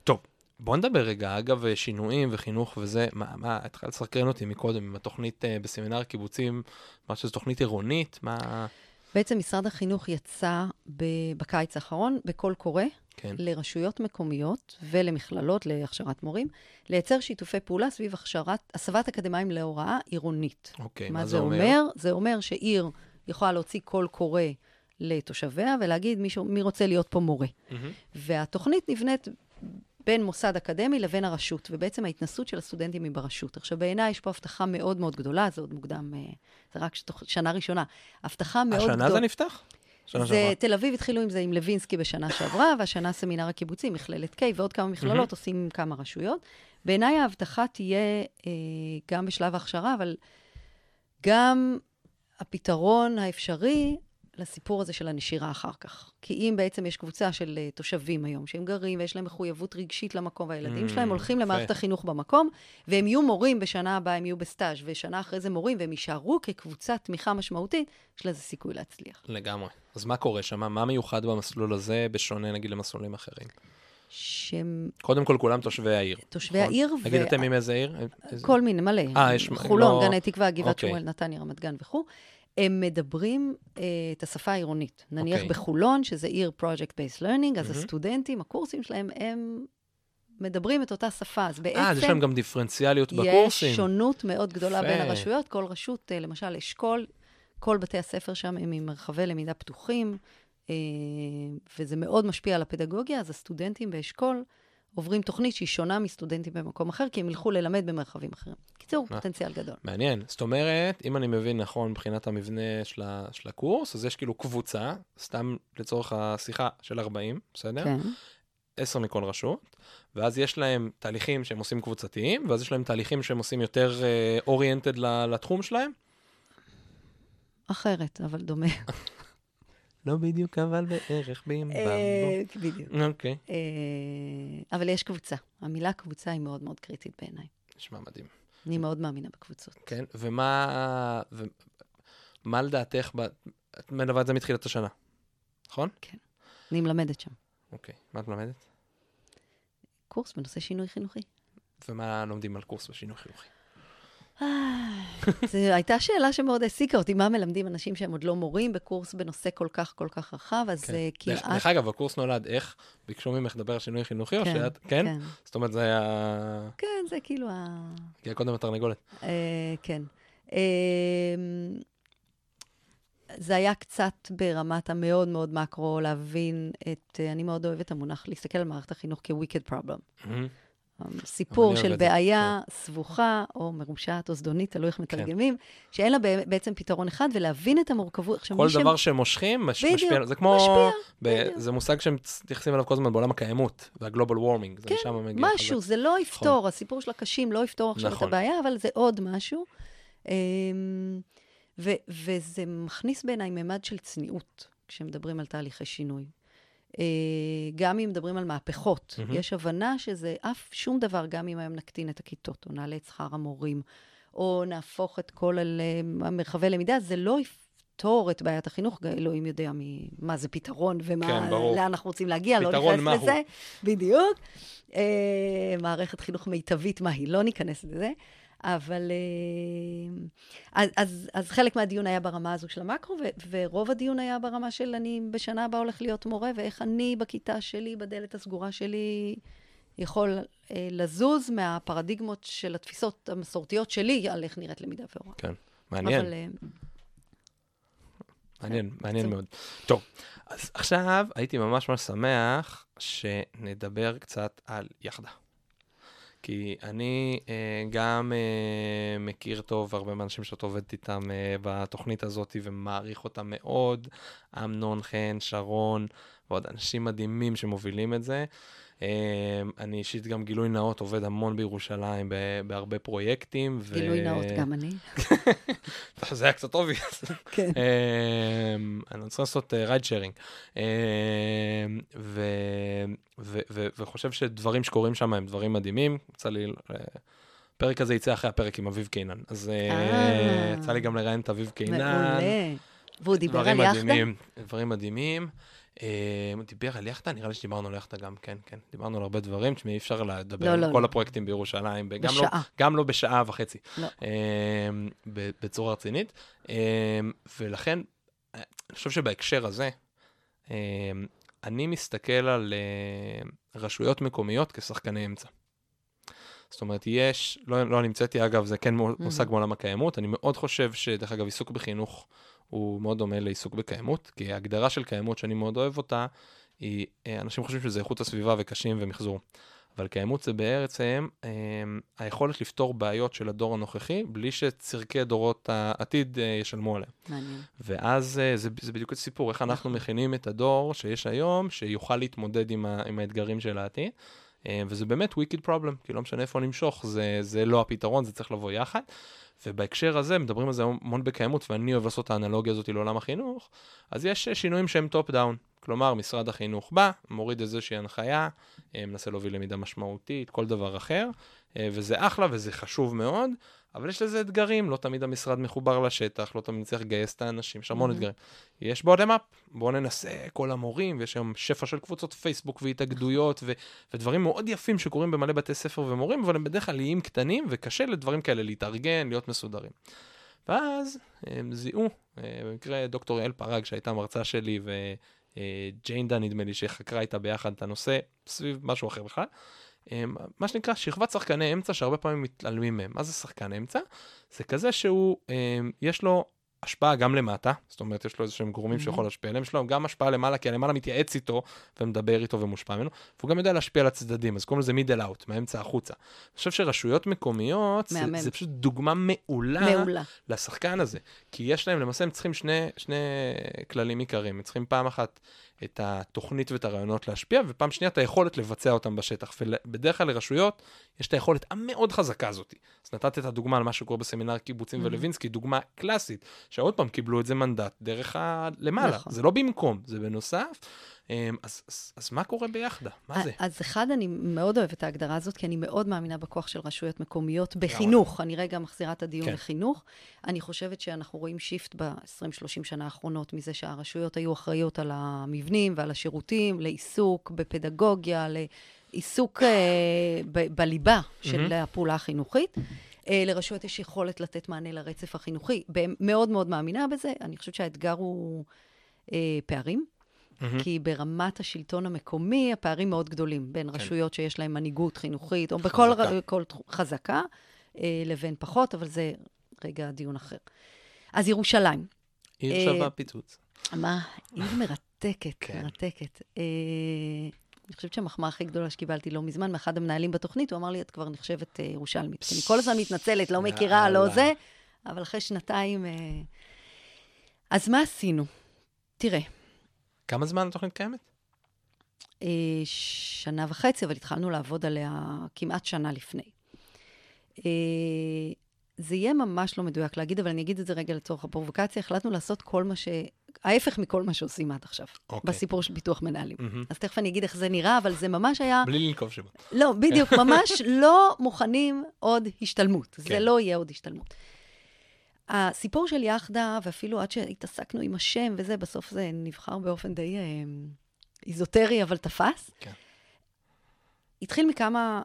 טוב, בוא נדבר רגע, אגב, שינויים וחינוך וזה, מה, מה, התחלת לסקרן אותי מקודם עם התוכנית אה, בסמינר הקיבוצים, מה שזו תוכנית עירונית, מה... בעצם משרד החינוך יצא בקיץ האחרון בקול קורא כן, לרשויות מקומיות ולמכללות להכשרת מורים, לייצר שיתופי פעולה סביב הכשרת, הסבת אקדמאים להוראה עירונית. אוקיי, מה זה אומר? זה אומר שעיר יכולה להוציא קול קורא לתושביה ולהגיד מישהו, מי רוצה להיות פה מורה. מהמם. והתוכנית נבנית בין מוסד אקדמי לבין הרשות, ובעצם ההתנסות של הסטודנטים היא ברשות. עכשיו, בעיניי יש פה הבטחה מאוד מאוד גדולה, זה עוד מוקדם, אה, זה רק שנה ראשונה. הבטחה מאוד גדולה. השנה זה נפתח? שנה זה, שעברה. תל אביב התחילו עם זה עם לוינסקי בשנה שעברה, והשנה סמינר הקיבוצים, מכללת K ועוד כמה מכללות מהמם. עושים כמה רשויות. בעיניי ההבטחה תהיה אה, גם בשלב ההכשרה, אבל גם הפתרון האפשרי לסיפור הזה של הנשירה אחר כך. כי אם בעצם יש קבוצה של אה, תושבים היום, שהם גרים ויש להם מחויבות רגשית למקום, והילדים Mm, שלהם הולכים יפה. למערכת החינוך במקום, והם יהיו מורים בשנה הבאה, הם יהיו בסטאז', ושנה אחרי זה מורים, והם יישארו כקבוצת תמיכה משמעותית, יש לזה סיכוי להצליח. לגמרי. אז מה קורה שם? מה מיוחד במסלול הזה, בשונה נגיד למסלולים אחרים? שהם קודם כל, כולם תושבי העיר. תושבי נכון? העיר, נגיד, אתם עם איזה עיר? איזה- כל מיני, מלא. אה, יש- חולון, לא- גני תקווה, גבעת אוקיי. שמואל, נתניה, רמת גן וכו'. הם מדברים אה, את השפה העירונית. נניח אוקיי. בחולון, שזה עיר Project-Based Learning, אז מהמם. הסטודנטים, הקורסים שלהם, הם מדברים את אותה שפה. אז בעצם... אה, אז יש להם גם דיפרנציאליות בקורסים. יש שונות מאוד גדולה יפה. בין הרשויות. כל רשות, אה, למשל, אשכול, כל בתי הספר שם הם עם מרחבי למידה פתוחים, אה, וזה מאוד משפיע על הפדגוגיה, אז הסטודנטים באשכול עוברים תוכנית שהיא שונה מסטודנטים במקום אחר, כי הם ילכו ללמד במרחבים אחרים. קיצור, אה. פוטנציאל גדול. מעניין. זאת אומרת, אם אני מבין נכון מבחינת המבנה של, ה, של הקורס, אז יש כאילו קבוצה, סתם לצורך השיחה של 40, בסדר? כן. 10 מכל רשות, ואז יש להם תהליכים שהם עושים קבוצתיים, ואז יש להם תהליכים שהם עושים יותר אוריינטד לתחום שלהם. אחרת, אבל דומה. לא בדיוק, אבל בערך בים אה, בדיוק. אוקיי, אה, אבל יש קבוצה. המילה קבוצה היא מאוד מאוד קריטית בעיניי. נשמע מדהים. אני מאוד מאמינה בקבוצות. כן, ומה, לדעתך. את מלווה את זה מתחילת השנה, נכון? אני מלמדת שם. אוקיי, מה את מלמדת? קורס בנושא שינוי חינוכי. ומה לומדים על קורס בשינוי חינוכי? זו הייתה שאלה שמאוד העסיקה אותי, מה מלמדים אנשים שהם עוד לא מורים בקורס בנושא כל כך כל כך רחב, אז כן. דרך- כמעט... דרך אגב, הקורס נולד איך? ביקשו ממך לדבר על שינוי חינוכי, או כן, שאת, כן? כן. זאת אומרת, זה היה... כן, זה כאילו ה... כי קודם התרנגולת. אה, כן. אה, זה היה קצת ברמת המאוד מאוד מקרו להבין את, אה, אני מאוד אוהבת המונח להסתכל על מערכת החינוך כ-wicked problem. מהמם. סיפור של את זה, כן. בעיה סבוכה, או מרושעת, או זדונית, תלוי איך מתרגמים, שאין לה בע- בעצם פתרון אחד, ולהבין את המורכבות. כל ש- דבר שמושכים, מש- בדיוק, משפיע, זה כמו, משפיע, ב- בדיוק. זה מושג שמתייחסים אליו כל הזמן בעולם הקיימות, והגלובל וורמינג, זה כן, משם מגיע. משהו, זה לא יפתור, הסיפור של הקשים לא יפתור עכשיו את נכון. הבעיה, אבל זה עוד משהו. אמ, ו- וזה מכניס בעיניי ממד של צניעות, כשמדברים על תהליכי שינוי. אה, גם אם מדברים על מהפכות, מהמם. יש הבנה שזה אף שום דבר, גם אם היום נקטין את הכיתות, או נעלה את שכר המורים, או נהפוך את כל על אה, מרחבי למידה, זה לא יפתור את בעיית החינוך, אלוהים יודע מה זה פתרון ומה, כן, ברור. לאן אנחנו רוצים להגיע, לא ניכנס מהו. לזה. בדיוק. אה, מערכת חינוך מיטבית, מה היא? לא ניכנס לזה. אבל... אה, אז, אז, אז חלק מהדיון היה ברמה הזו של המקרו, ו, ורוב הדיון היה ברמה של אני בשנה הבאה הולך להיות מורה, ואיך אני בכיתה שלי, בדלת הסגורה שלי, יכול אה, לזוז מהפרדיגמות של התפיסות המסורתיות שלי על איך נראית למידה והוראה. כן, מעניין. אבל, אה, מעניין, מעניין בקיצור. מאוד. טוב, אז עכשיו הייתי ממש ממש שמח שנדבר קצת על יחדה. כי אני אה, גם אה, מכיר טוב הרבה מהאנשים שאת עובדת איתם אה, בתוכנית הזאת ומעריך אותם מאוד. אמנון, חן, שרון ועוד אנשים מדהימים שמובילים את זה. אה, אני אישית גם גילוי נאות עובד המון בירושלים בהרבה פרויקטים. גילוי נאות, גם אני. זה היה קצת אובי. כן. אמ, אני רוצה לעשות רייד שיירינג. וחושב שדברים שקורים שם הם דברים מדהימים. יצא לי, אה, הפרק הזה יצא אחרי הפרק עם אביב קינן. אז אה, אה. יצא לי גם לראיין את אביב קינן. מעולה. והוא דיבר על יחדה? דברים מדהימים. אה, דיבר על יחדה, נראה לי שדיברנו על יחדה גם, כן, כן. דיברנו על הרבה דברים, תשמעי, אי אפשר לדבר לא, על לא, כל לא. הפרויקטים בירושלים. וגם לא- בשעה. גם לא בשעה וחצי. לא. אה, ב- בצורה רצינית. אה, ולכן, אה, אני חושב שבהקשר הזה, אה, אני מסתכל על אה, רשויות מקומיות כשחקני אמצע. זאת אומרת, יש, לא, לא נמצאתי, אגב, זה כן מו- מושג מעולם הקיימות, אני מאוד חושב שדרך אגב, עיסוק בחינוך הוא מאוד דומה לעיסוק בקיימות, כי ההגדרה של קיימות שאני מאוד אוהב אותה, היא, אה, אנשים חושבים שזה איכות הסביבה וקשים ומחזור. אבל קיימות זה בעצם אה, היכולת לפתור בעיות של הדור הנוכחי, בלי שצורכי דורות העתיד אה, ישלמו עליהם. מעניין. ואז זה, זה בדיוק הסיפור, איך אנחנו מכינים את הדור שיש היום, שיוכל להתמודד עם, ה, עם האתגרים של העתיד. אה, וזה באמת wicked problem, כי לא משנה איפה נמשוך, זה, זה לא הפתרון, זה צריך לבוא יחד. ובהקשר הזה, מדברים על זה המון בקיימות, ואני אוהב לעשות את האנלוגיה הזאת לעולם החינוך, אז יש אה, שינויים שהם top down. כלומר, משרד החינוך בא, מוריד איזושהי הנחיה, אה, מנסה להוביל למידה משמעותית, כל דבר אחר, וזה אחלה וזה חשוב מאוד, אבל יש לזה אתגרים, לא תמיד המשרד מחובר לשטח, לא תמיד צריך לגייס את האנשים, יש המון Mhm. אתגרים. יש בודם אפ, בואו ננסה כל המורים, ויש היום שפע של קבוצות פייסבוק והתאגדויות, ו- ודברים מאוד יפים שקורים במלא בתי ספר ומורים, אבל הם בדרך כלל איים קטנים, וקשה לדברים כאלה להתארגן, להיות מסודרים. ואז הם זיהו, אה, במקרה דוקטור יעל פרג, שהייתה מרצה שלי, וג'יינדה, נדמה לי, שחקרה איתה ביחד את הנושא, סביב משהו אחר בכלל. אה, מה שנקרא שכבת שחקני אמצע שהרבה פעמים מתעלמים מהם. מה זה שחקן אמצע? זה כזה שהוא, אה, יש לו השפעה גם למטה, זאת אומרת, יש לו איזה שהם גורמים שיכול להשפיע עליהם, יש לו גם השפעה למעלה, כי הלמעלה מתייעץ איתו ומדבר איתו ומושפע ממנו, והוא גם יודע להשפיע על הצדדים, אז קוראים לזה מידל אאוט, מהאמצע החוצה. אני חושב שרשויות מקומיות, זה. זה פשוט דוגמה מעולה, מעולה. לשחקן הזה. כי יש להם, למעשה הם צריכים שני, שני כללים עיקריים. הם צריכים פעם אחת את התוכנית ואת הרעיונות להשפיע, ופעם שנייה את היכולת לבצע אותם בשטח. ובדרך כלל לרשויות יש את היכולת המאוד חזקה הזאת. אז נתת את הדוגמה על מה שקורה בסמינר קיבוצים Mhm. ולוינסקי, דוגמה קלאסית, שעוד פעם קיבלו את זה מנדט דרך הלמעלה. נכון. זה לא במקום, זה בנוסף. אמ, אז, אז, אז מה קורה ביחדה? מה זה? אז אחד, אני מאוד אוהבת את ההגדרה הזאת, כי אני מאוד מאמינה בכוח של רשויות מקומיות בחינוך. אני רגע מחזירה את הדיון כן. לחינוך. אני חושבת שאנחנו רואים שיפט ב-20-30 שנה האחרונות, מזה שהרשויות היו אחראיות על המבנים ועל השירותים, לעיסוק בפדגוגיה, לעיסוק אה, ב- בליבה של מהמם. הפעולה החינוכית. אה, לרשויות יש יכולת לתת מענה לרצף החינוכי. מאוד מאוד מאמינה בזה. אני חושבת שהאתגר הוא אה, פערים. מהמם. כי ברמת השלטון המקומי, הפערים מאוד גדולים בין כן. רשויות שיש להן מנהיגות חינוכית, או בכל חזקה. ר- כל חזקה, אה, לבין פחות, אבל זה רגע דיון אחר. אז ירושלים, עיר אה, שווה פיצוץ. מה, עיר מרתקת, כן. מרתקת. אה, אני חושבת שהמחמאה הכי גדולה שקיבלתי לא מזמן מאחד המנהלים בתוכנית, הוא אמר לי, את כבר נחשבת אה, ירושלמית. אני כל הזמן מתנצלת, לא מכירה, לא. זה, אבל אחרי שנתיים... אה, אז מה עשינו? תראה, כמה זמן התוכנית קיימת? אה, שנה וחצי, אבל התחלנו לעבוד עליה כמעט שנה לפני. אה, זה יהיה ממש לא מדויק להגיד, אבל אני אגיד את זה רגע לצורך הפרובוקציה. החלטנו לעשות כל מה ש... ההפך מכל מה שעושים עד עכשיו, אוקיי. בסיפור של ביטוח מנהלים. מהמם. אז תכף אני אגיד איך זה נראה, אבל זה ממש היה... בלי לנקוב שבו. לא, בדיוק, ממש לא מוכנים עוד השתלמות. זה כן. לא יהיה עוד השתלמות. הסיפור של יחדה, ואפילו עד שהתעסקנו עם השם וזה, בסוף זה נבחר באופן די אה, איזוטרי, אבל תפס. כן. התחיל מכמה,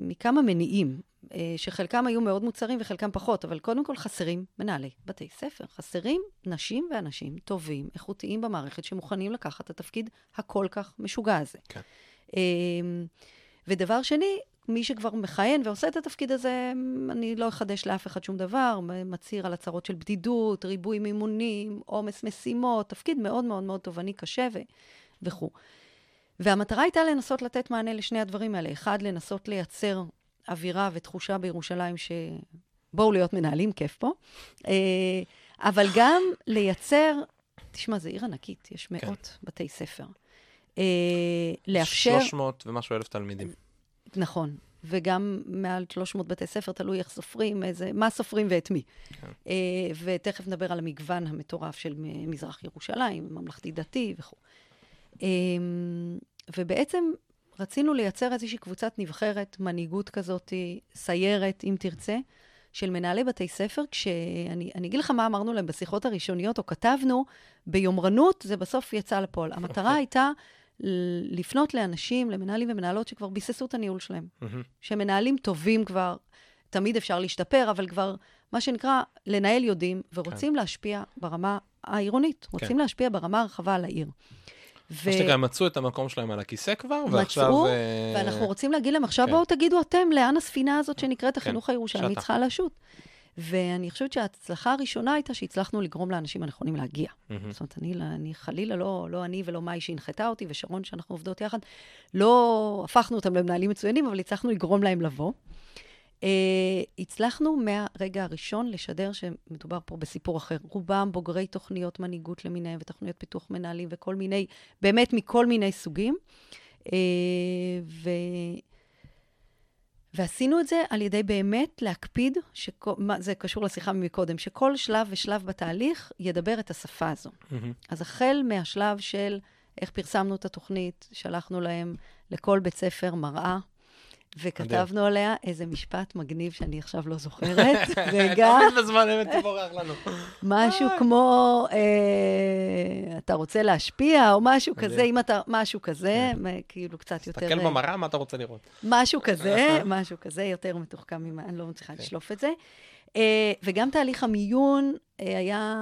מכמה מניעים, אה, שחלקם היו מאוד מוצרים וחלקם פחות, אבל קודם כל חסרים מנהלי בתי ספר. חסרים נשים ואנשים טובים, איכותיים במערכת, שמוכנים לקחת את התפקיד הכל כך משוגע הזה. כן. אה, ודבר שני, מי שכבר מכהן ועושה את התפקיד הזה, אני לא אחדש לאף אחד שום דבר, מצהיר על הצהרות של בדידות, ריבוי מימונים, עומס משימות, תפקיד מאוד מאוד מאוד תובעני, קשה ו- וכו'. והמטרה הייתה לנסות לתת מענה לשני הדברים האלה. אחד, לנסות לייצר אווירה ותחושה בירושלים שבואו להיות מנהלים, כיף פה. אה, אבל גם לייצר, תשמע, זו עיר ענקית, יש כן. מאות בתי ספר. אה, לאפשר... 300 ומשהו אלף תלמידים. נכון, וגם מעל 300 בתי ספר, תלוי איך סופרים, איזה, מה סופרים ואת מי. כן. אה, ותכף נדבר על המגוון המטורף של מזרח ירושלים, ממלכתי-דתי וכו'. אה, ובעצם רצינו לייצר איזושהי קבוצת נבחרת, מנהיגות כזאת, סיירת, אם תרצה, של מנהלי בתי ספר, כשאני אני אגיד לך מה אמרנו להם בשיחות הראשוניות, או כתבנו, ביומרנות, זה בסוף יצא לפועל. המטרה אוקיי. הייתה לפנות לאנשים, למנהלים ומנהלות שכבר ביססו את הניהול שלהם. מהמם. שמנהלים טובים כבר, תמיד אפשר להשתפר, אבל כבר, מה שנקרא, לנהל יודעים, ורוצים כן. להשפיע ברמה העירונית, רוצים להשפיע ברמה הרחבה על העיר. ו- מה שנקרא, מצאו את המקום שלהם על הכיסא כבר, ועכשיו... מצאו, אה, ואנחנו רוצים להגיד להם, עכשיו כן. בואו תגידו אתם לאן הספינה הזאת שנקראת כן, החינוך הירושלמי. צריכה לשוט. ואני חושבת שההצלחה הראשונה הייתה שהצלחנו לגרום לאנשים הנכונים להגיע. מהמם. זאת אומרת, אני, אני חלילה לא, לא אני ולא מאי שהנחתה אותי, ושרון שאנחנו עובדות יחד, לא הפכנו אותם למנהלים מצוינים, אבל הצלחנו לגרום להם לבוא. Uh, הצלחנו מהרגע הראשון לשדר שמדובר פה בסיפור אחר. רובם בוגרי תוכניות מנהיגות למיניהם ותוכניות פיתוח מנהלים וכל מיני, באמת מכל מיני סוגים. Uh. ועשינו את זה על ידי באמת להקפיד, שכל, מה, זה קשור לשיחה מקודם, שכל שלב ושלב בתהליך ידבר את השפה הזו. מהמם. אז החל מהשלב של איך פרסמנו את התוכנית, שלחנו להם לכל בית ספר מראה, וכתבנו עליה איזה משפט מגניב שאני עכשיו לא זוכרת. רגע, תמיד בזמן אמת זה בורח לנו. משהו כמו, אה, אתה רוצה להשפיע, או משהו. כזה, אם אתה, משהו כזה, כאילו קצת יותר... תסתכל אה, במראה, מה אתה רוצה לראות? משהו כזה, משהו כזה, יותר מתוחכם ממה, אני לא מצליחה לשלוף את זה. אה, וגם תהליך המיון אה, היה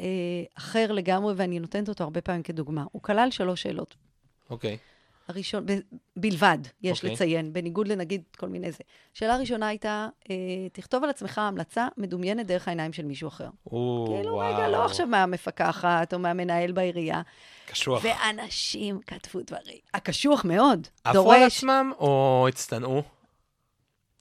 אה, אחר לגמרי, ואני נותנת אותו הרבה פעמים כדוגמה. הוא כלל שלוש שאלות. אוקיי. הראשון, ב- בלבד, יש אוקיי. לציין, בניגוד לנגיד כל מיני זה. השאלה הראשונה הייתה, אה, תכתוב על עצמך המלצה מדומיינת דרך העיניים של מישהו אחר. או, כאילו, וואו. רגע, לא עכשיו מהמפקחת או מהמנהל בעירייה. קשוח. ואנשים כתבו דברים. הקשוח מאוד. עפו על דורש, עצמם או הצטנעו?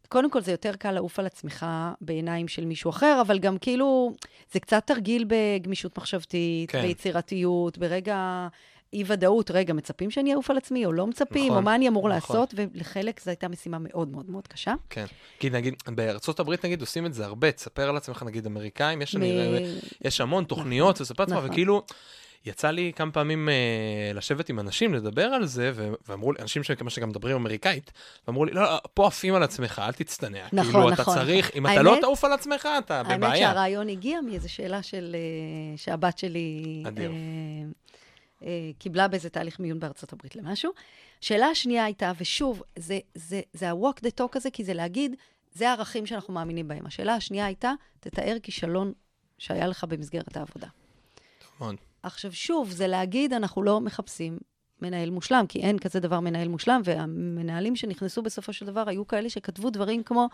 קודם כל, זה יותר קל לעוף על עצמך בעיניים של מישהו אחר, אבל גם כאילו, זה קצת תרגיל בגמישות מחשבתית, כן. ביצירתיות, ברגע אי-ודאות, רגע, מצפים שאני אעוף על עצמי או לא מצפים, נכון, או מה אני אמור נכון. לעשות, ולחלק זו הייתה משימה מאוד מאוד מאוד קשה. כן. כי נגיד, בארצות הברית נגיד עושים את זה הרבה, תספר על עצמך, נגיד אמריקאים, יש, אני, מ- יש המון תוכניות, לספר על עצמך, נכון. וכאילו, יצא לי כמה פעמים אה, לשבת עם אנשים, לדבר על זה, ו- ואמרו לי, אנשים שכמה שגם מדברים אמריקאית, ואמרו לי, לא, לא, פה עפים על עצמך, אל תצטנע. נכון, כאילו, אתה נכון, צריך, נכון. אם אתה לא האמת- תעוף על עצמך, אתה האמת בבעיה. שהרעיון הגיע מאיזו שאלה של, אה, שהבת שלי אדיר. אה, אה, קיבלה באיזה תהליך מיון בארצות הברית למשהו. שאלה השנייה הייתה, ושוב, זה, זה, זה ה-walk the talk הזה, כי זה להגיד, זה הערכים שאנחנו מאמינים בהם. השאלה השנייה הייתה, תתאר כישלון שהיה לך במסגרת העבודה. מאוד. עכשיו, שוב, זה להגיד, אנחנו לא מחפשים מנהל מושלם, כי אין כזה דבר מנהל מושלם, והמנהלים שנכנסו בסופו של דבר היו כאלה שכתבו דברים כמו,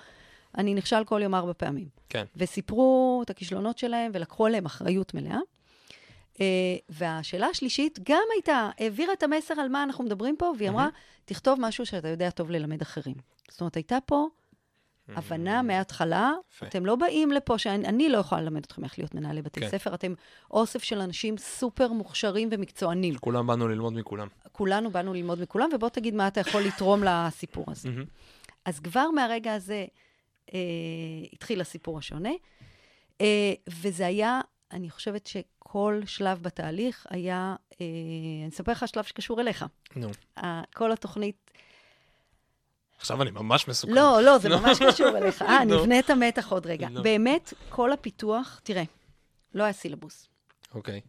אני נכשל כל יום ארבע פעמים. כן. וסיפרו את הכישלונות שלהם ולקחו עליהם אחריות מלאה. Uh, והשאלה השלישית גם הייתה, העבירה את המסר על מה אנחנו מדברים פה, והיא אמרה, תכתוב משהו שאתה יודע טוב ללמד אחרים. זאת אומרת, הייתה פה הבנה מההתחלה. אתם לא באים לפה, שאני אני לא יכולה ללמד אתכם איך להיות מנהלי בתי כן. ספר, אתם אוסף של אנשים סופר מוכשרים ומקצוענים. כולם באנו ללמוד מכולם. כולנו באנו ללמוד מכולם, ובוא תגיד מה אתה יכול לתרום לסיפור הזה. אז כבר מהרגע הזה אה, התחיל הסיפור השונה, אה, וזה היה, אני חושבת שכל שלב בתהליך היה, אה, אני אספר לך שלב שקשור אליך. נו. ה- כל התוכנית, עכשיו אני ממש מסוכן. לא, לא, זה ממש קשור אליך. אה, נו. נבנה את המתח עוד רגע. נו. באמת, כל הפיתוח, תראה, לא היה סילבוס. אוקיי.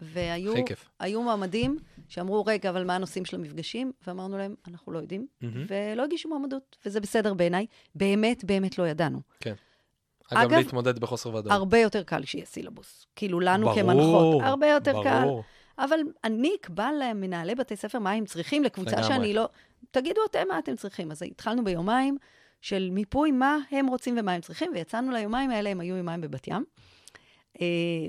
והיו. היו מועמדים שאמרו, רגע, אבל מה הנושאים של המפגשים? ואמרנו להם, אנחנו לא יודעים, מהמם. ולא הגישו מועמדות, וזה בסדר בעיניי. באמת, באמת לא ידענו. כן. אגב, אגב, להתמודד בחוסר ודאות. הרבה יותר קל שיהיה סילבוס. כאילו, לנו ברור, כמנחות, הרבה יותר קל. ברור. אבל אני אקבע להם, מנהלי בתי ספר, מה הם צריכים לקבוצה לגמרי. שאני לא... תגידו אתם מה אתם צריכים. אז התחלנו ביומיים של מיפוי מה הם רוצים ומה הם צריכים, ויצאנו ליומיים האלה, הם היו יומיים בבת ים. אה,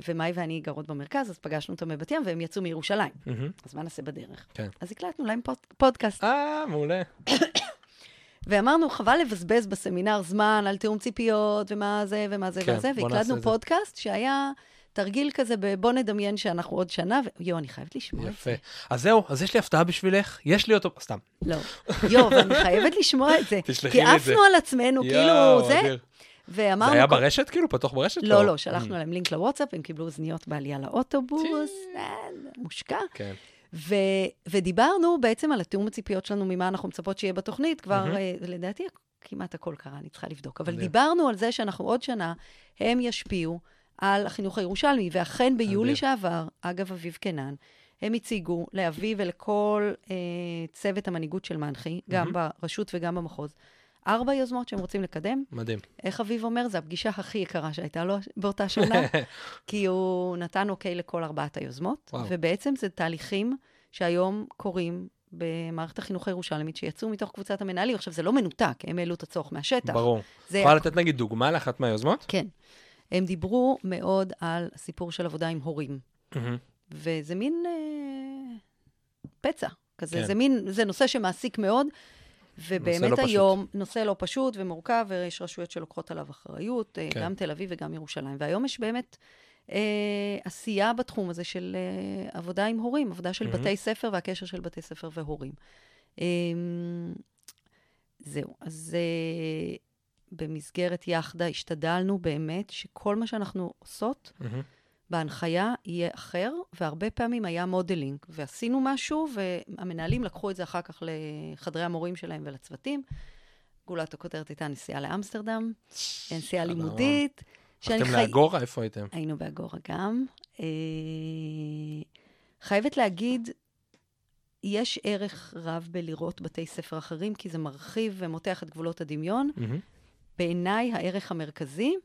ומאי ואני גרות במרכז, אז פגשנו אותם בבת ים, והם יצאו מירושלים. מהמם. אז מה נעשה בדרך? כן. אז הקלטנו להם פוד, פודקאסט, אה, מעולה. ואמרנו, חבל לבזבז בסמינר זמן על תיאום ציפיות, ומה זה, ומה זה, כן, ומה זה, בוא נעשה והקלטנו את זה. פודקאסט שהיה תרגיל כזה, ב- בוא נדמיין שאנחנו עוד שנה, ו... יואו, אני חייבת לשמוע את יפה. זה. אז זהו, אז יש לי הפתעה בשבילך, יש לי אותו, סתם. לא. יואו, ואני חייבת לשמוע את זה. תשלחי לי כי את זה. עפנו על עצמנו, כאילו, יואו, זה, אדיר. ואמרנו... זה היה ברשת כאילו? פתוח ברשת? לא, לא, שלחנו להם לינק לוואטסאפ, הם קיבלו אוזניות בעלייה לאוטובוס. אה, מושקע. כן. ו- ודיברנו בעצם על התיאום הציפיות שלנו, ממה אנחנו מצפות שיהיה בתוכנית, כבר, מהמם. אה, לדעתי, כמעט הכל קרה, אני צריכה לבדוק. אבל מדהים. דיברנו על זה שאנחנו עוד שנה, הם ישפיעו על החינוך הירושלמי, ואכן ביולי אדיר. שעבר, אגב אביב קנן, הם הציגו לאביב ולכל אה, צוות המנהיגות של מנחי, גם ברשות וגם במחוז, ארבע יוזמות שהם רוצים לקדם. מדהים. איך אביב אומר? זו הפגישה הכי יקרה שהייתה לו באותה שנה, כי הוא נתן אוקיי לכל ארבעת היוזמות, וואו. ובעצם זה תהליכים שהיום קורים במערכת החינוך הירושלמית, שיצאו מתוך קבוצת המנהלים. עכשיו, זה לא מנותק, הם העלו את הצורך מהשטח. ברור. יכולה לתת נגיד דוגמה לאחת מהיוזמות? כן. הם דיברו מאוד על הסיפור של עבודה עם הורים. וזה מין אה, פצע כזה, כן. זה מין, זה נושא שמעסיק מאוד. ובאמת לא פשוט. היום, נושא לא פשוט ומורכב, ויש רשויות שלוקחות עליו אחריות, כן. כן. גם תל אביב וגם ירושלים. והיום יש באמת אה, עשייה בתחום הזה של אה, עבודה עם הורים, עבודה של מהמם. בתי ספר והקשר של בתי ספר והורים. אה, זהו, אז אה, במסגרת יחדה השתדלנו באמת שכל מה שאנחנו עושות, מהמם. בהנחיה יהיה אחר, והרבה פעמים היה modeling, ועשינו משהו, והמנהלים לקחו את זה אחר כך לחדרי המורים שלהם ולצוותים. גולת הכותרת הייתה נסיעה לאמסטרדם, נסיעה. לימודית. חי- לאגורה? איפה הייתם? היינו באגורה גם. אה, חייבת להגיד, יש ערך רב בלראות בתי ספר אחרים, כי זה מרחיב ומותח את גבולות הדמיון. בעיניי הערך המרכזי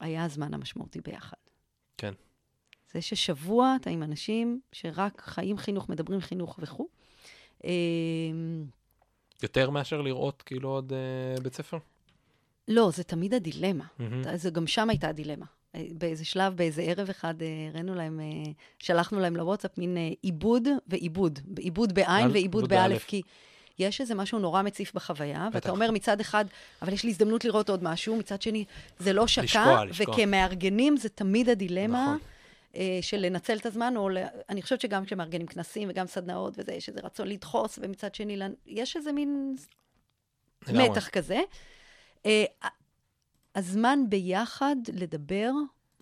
היה הזמן המשמעותי ביחד. כן. זה ששבוע אתה עם אנשים שרק חיים חינוך, מדברים חינוך וכו'. אה, יותר מאשר לראות כאילו עוד אה, בית ספר? לא, זה תמיד הדילמה. מהמם. זה גם שם הייתה הדילמה. אה, באיזה שלב, באיזה ערב אחד, אה, הראינו להם, אה, שלחנו להם לוואטסאפ מין עיבוד ועיבוד. עיבוד בעין ועיבוד עיבוד באלף, באלף. כי יש איזה משהו נורא מציף בחוויה, בטח. ואתה אומר מצד אחד, אבל יש לי הזדמנות לראות עוד משהו, מצד שני, זה לא שקע, לשקוע, לשקוע. וכמארגנים זה תמיד הדילמה. נכון. אה, של לנצל את הזמן, או. אני חושבת שגם כשמארגנים כנסים וגם סדנאות וזה, יש איזה רצון לדחוס, ומצד שני, יש איזה מין. מתח כזה. אה, הזמן ביחד לדבר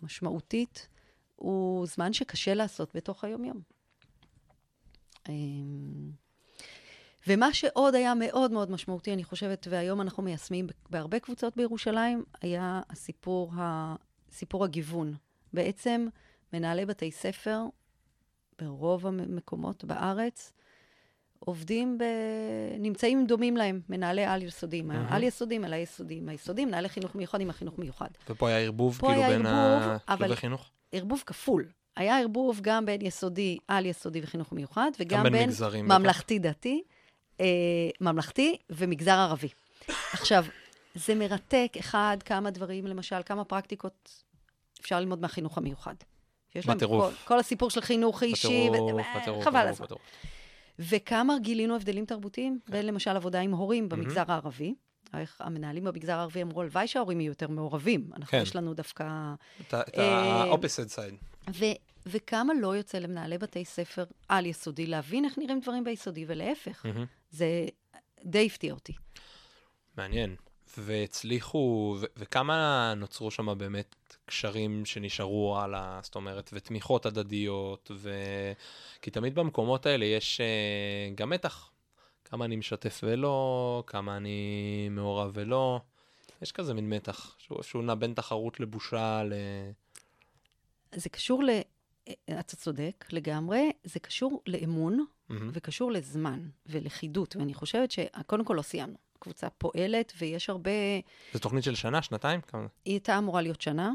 משמעותית הוא זמן שקשה לעשות בתוך היום-יום. ומה שעוד היה מאוד מאוד משמעותי, אני חושבת, והיום אנחנו מיישמים בהרבה קבוצות בירושלים, היה הסיפור, ה... סיפור הגיוון. בעצם מנהלי בתי ספר ברוב המקומות בארץ עובדים ב... נמצאים דומים להם, מנהלי על-יסודיים. מהמם. העל-יסודיים אל היסודיים. היסודיים, מנהלי חינוך מיוחד עם החינוך מיוחד. ופה היה ערבוב כאילו היה בין השלבי חינוך? ערבוב כפול. היה ערבוב גם בין יסודי, על-יסודי וחינוך מיוחד, וגם בין בין. ממלכתי-דתי, אה, ממלכתי ומגזר ערבי. עכשיו, זה מרתק, אחד, כמה דברים, למשל, כמה פרקטיקות אפשר ללמוד מהחינוך המיוחד. שיש להם בטירוף. כל, כל הסיפור של חינוך אישי, בטירוף, ו- בטירוף, חבל בטירוף, הזמן. בטירוף. וכמה גילינו הבדלים תרבותיים בין למשל עבודה עם הורים. במגזר הערבי. איך המנהלים במגזר הערבי אמרו, הלוואי שההורים יהיו יותר מעורבים. אנחנו, כן. יש לנו דווקא... את ה- את אה, ה-opposite side. וכמה לא יוצא למנהלי בתי ספר על-יסודי להבין איך נראים דברים ביסודי, ולהפך. מהמם. זה די הפתיע אותי. מעניין. והצליחו, ו- וכמה נוצרו שם באמת קשרים שנשארו הלאה, זאת אומרת, ותמיכות הדדיות, ו... כי תמיד במקומות האלה יש uh, גם מתח. כמה אני משתף ולא, כמה אני מעורב ולא. יש כזה מין מתח, שהוא איפשהו נע בין תחרות לבושה ל... זה קשור ל... אתה צודק לגמרי, זה קשור לאמון מהמם. וקשור לזמן ולכידות, ואני חושבת שקודם כל לא סיימנו. הקבוצה פועלת ויש הרבה... זו תוכנית של שנה, שנתיים? כמה? היא הייתה אמורה להיות שנה.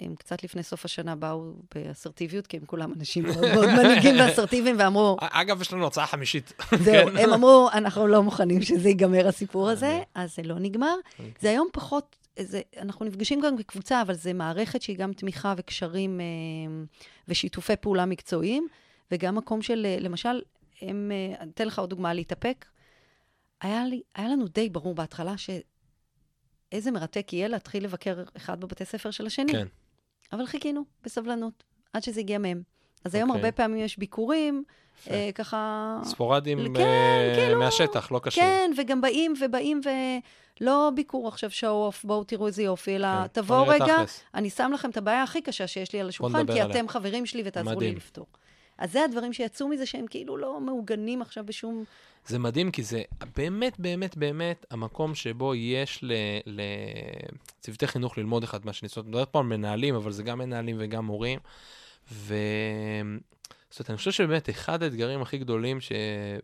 הם קצת לפני סוף השנה באו באסרטיביות, כי הם כולם אנשים מאוד מנהיגים ואסרטיביים, ואמרו, אגב, יש לנו הצעה חמישית. זהו, כן. הם אמרו, אנחנו לא מוכנים שזה ייגמר הסיפור הזה, מעניין. אז זה לא נגמר. אוקיי. זה היום פחות, זה, אנחנו נפגשים גם בקבוצה, אבל זה מערכת שהיא גם תמיכה וקשרים אה, ושיתופי פעולה מקצועיים, וגם מקום של, אה, למשל, הם, אה, אני אתן לך עוד דוגמה להתאפק. היה, לי, היה לנו די ברור בהתחלה שאיזה מרתק יהיה להתחיל לבקר אחד בבתי ספר של השני. כן. אבל חיכינו בסבלנות, עד שזה הגיע מהם. אז היום אוקיי. הרבה פעמים יש ביקורים, יפה. אה, ככה... ספורדים כן, אה, כאילו, מהשטח, לא קשור. כן, וגם באים ובאים ולא ביקור עכשיו show off, בואו תראו איזה יופי, אלא כן, תבואו רגע, תכלס. אני שם לכם את הבעיה הכי קשה שיש לי על השולחן, כי עליה. אתם חברים שלי ותעזרו לי מדהים. לפתור. אז זה הדברים שיצאו מזה שהם כאילו לא מעוגנים עכשיו בשום... זה מדהים, כי זה באמת, באמת, באמת המקום שבו יש לצוותי חינוך ללמוד אחד מהשני. זאת אומרת, מדברת פה על מנהלים, אבל זה גם מנהלים וגם מורים. ו... זאת אומרת, אני חושב שבאמת אחד האתגרים הכי גדולים, ש...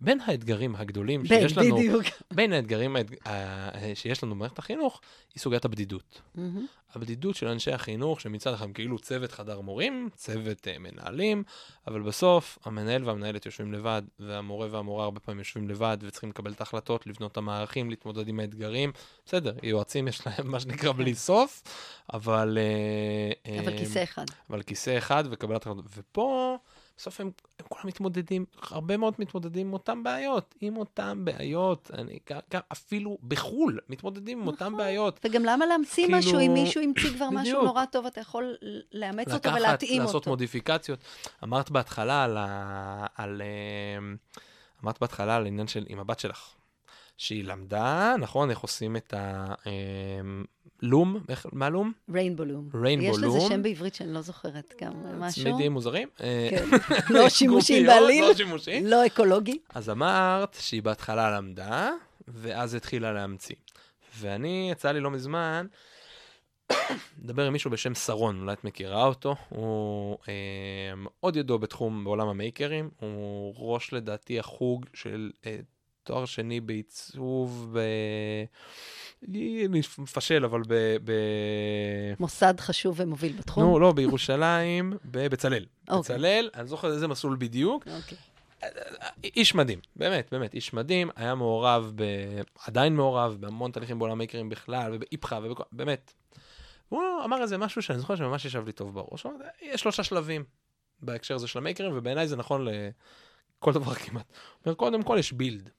בין האתגרים הגדולים שיש לנו, בדיוק. בין האתגרים האתג... ה- שיש לנו במערכת החינוך, היא סוגיית הבדידות. מהמם. הבדידות של אנשי החינוך, שמצד אחד כאילו צוות חדר מורים, צוות uh, מנהלים, אבל בסוף המנהל והמנהלת יושבים לבד, והמורה והמורה הרבה פעמים יושבים לבד, וצריכים לקבל את ההחלטות, לבנות את המערכים, להתמודד עם האתגרים. בסדר, יועצים יש להם מה שנקרא בלי סוף, אבל... אה, אבל אה, כיסא אחד. אבל כיסא אחד וקבלת החלטות. ופה, בסוף הם, הם כולם מתמודדים, הרבה מאוד מתמודדים עם אותן בעיות, עם אותן בעיות. אני גם, אפילו בחו"ל מתמודדים עם אותן נכון. בעיות. וגם למה להמציא כאילו- משהו, אם מישהו המציא כבר משהו בדיוק. נורא טוב, אתה יכול לאמץ אותו לקחת, ולהתאים לעשות אותו. מודיפיקציות. אמרת בהתחלה על ה... על... אמ, אמרת בהתחלה על העניין של עם הבת שלך. שהיא למדה, נכון, איך עושים את הלום, איך, מה לום? ריינבו לום. Rainbow יש לזה. שם בעברית שאני לא זוכרת גם משהו. צמידים מוזרים? אה, כן. לא שימושי בעליל, לא שימושי. לא אקולוגי. אז אמרת שהיא בהתחלה למדה, ואז התחילה להמציא. ואני, יצא לי לא מזמן, לדבר עם מישהו בשם שרון, אולי את מכירה אותו, הוא אה, מאוד ידוע בתחום, בעולם המייקרים, הוא ראש לדעתי החוג של אה, תואר שני בעיצוב, ב... אני מפשל, אבל ב... ב... מוסד חשוב ומוביל בתחום. נו, לא, בירושלים, בבצלאל. אוקיי. בצלאל, אני זוכר איזה מסלול בדיוק, אוקיי. איש מדהים, באמת, באמת, איש מדהים, היה מעורב, ב... עדיין מעורב בהמון תהליכים בעולם המקרים בכלל, ובאיפכא, ובכל... באמת. הוא אמר איזה משהו שאני זוכר שממש ישב לי טוב בראש. הוא אמר, יש שלושה שלבים בהקשר הזה של המקרים, ובעיניי זה נכון לכל דבר כמעט. הוא אומר, קודם כל יש בילד.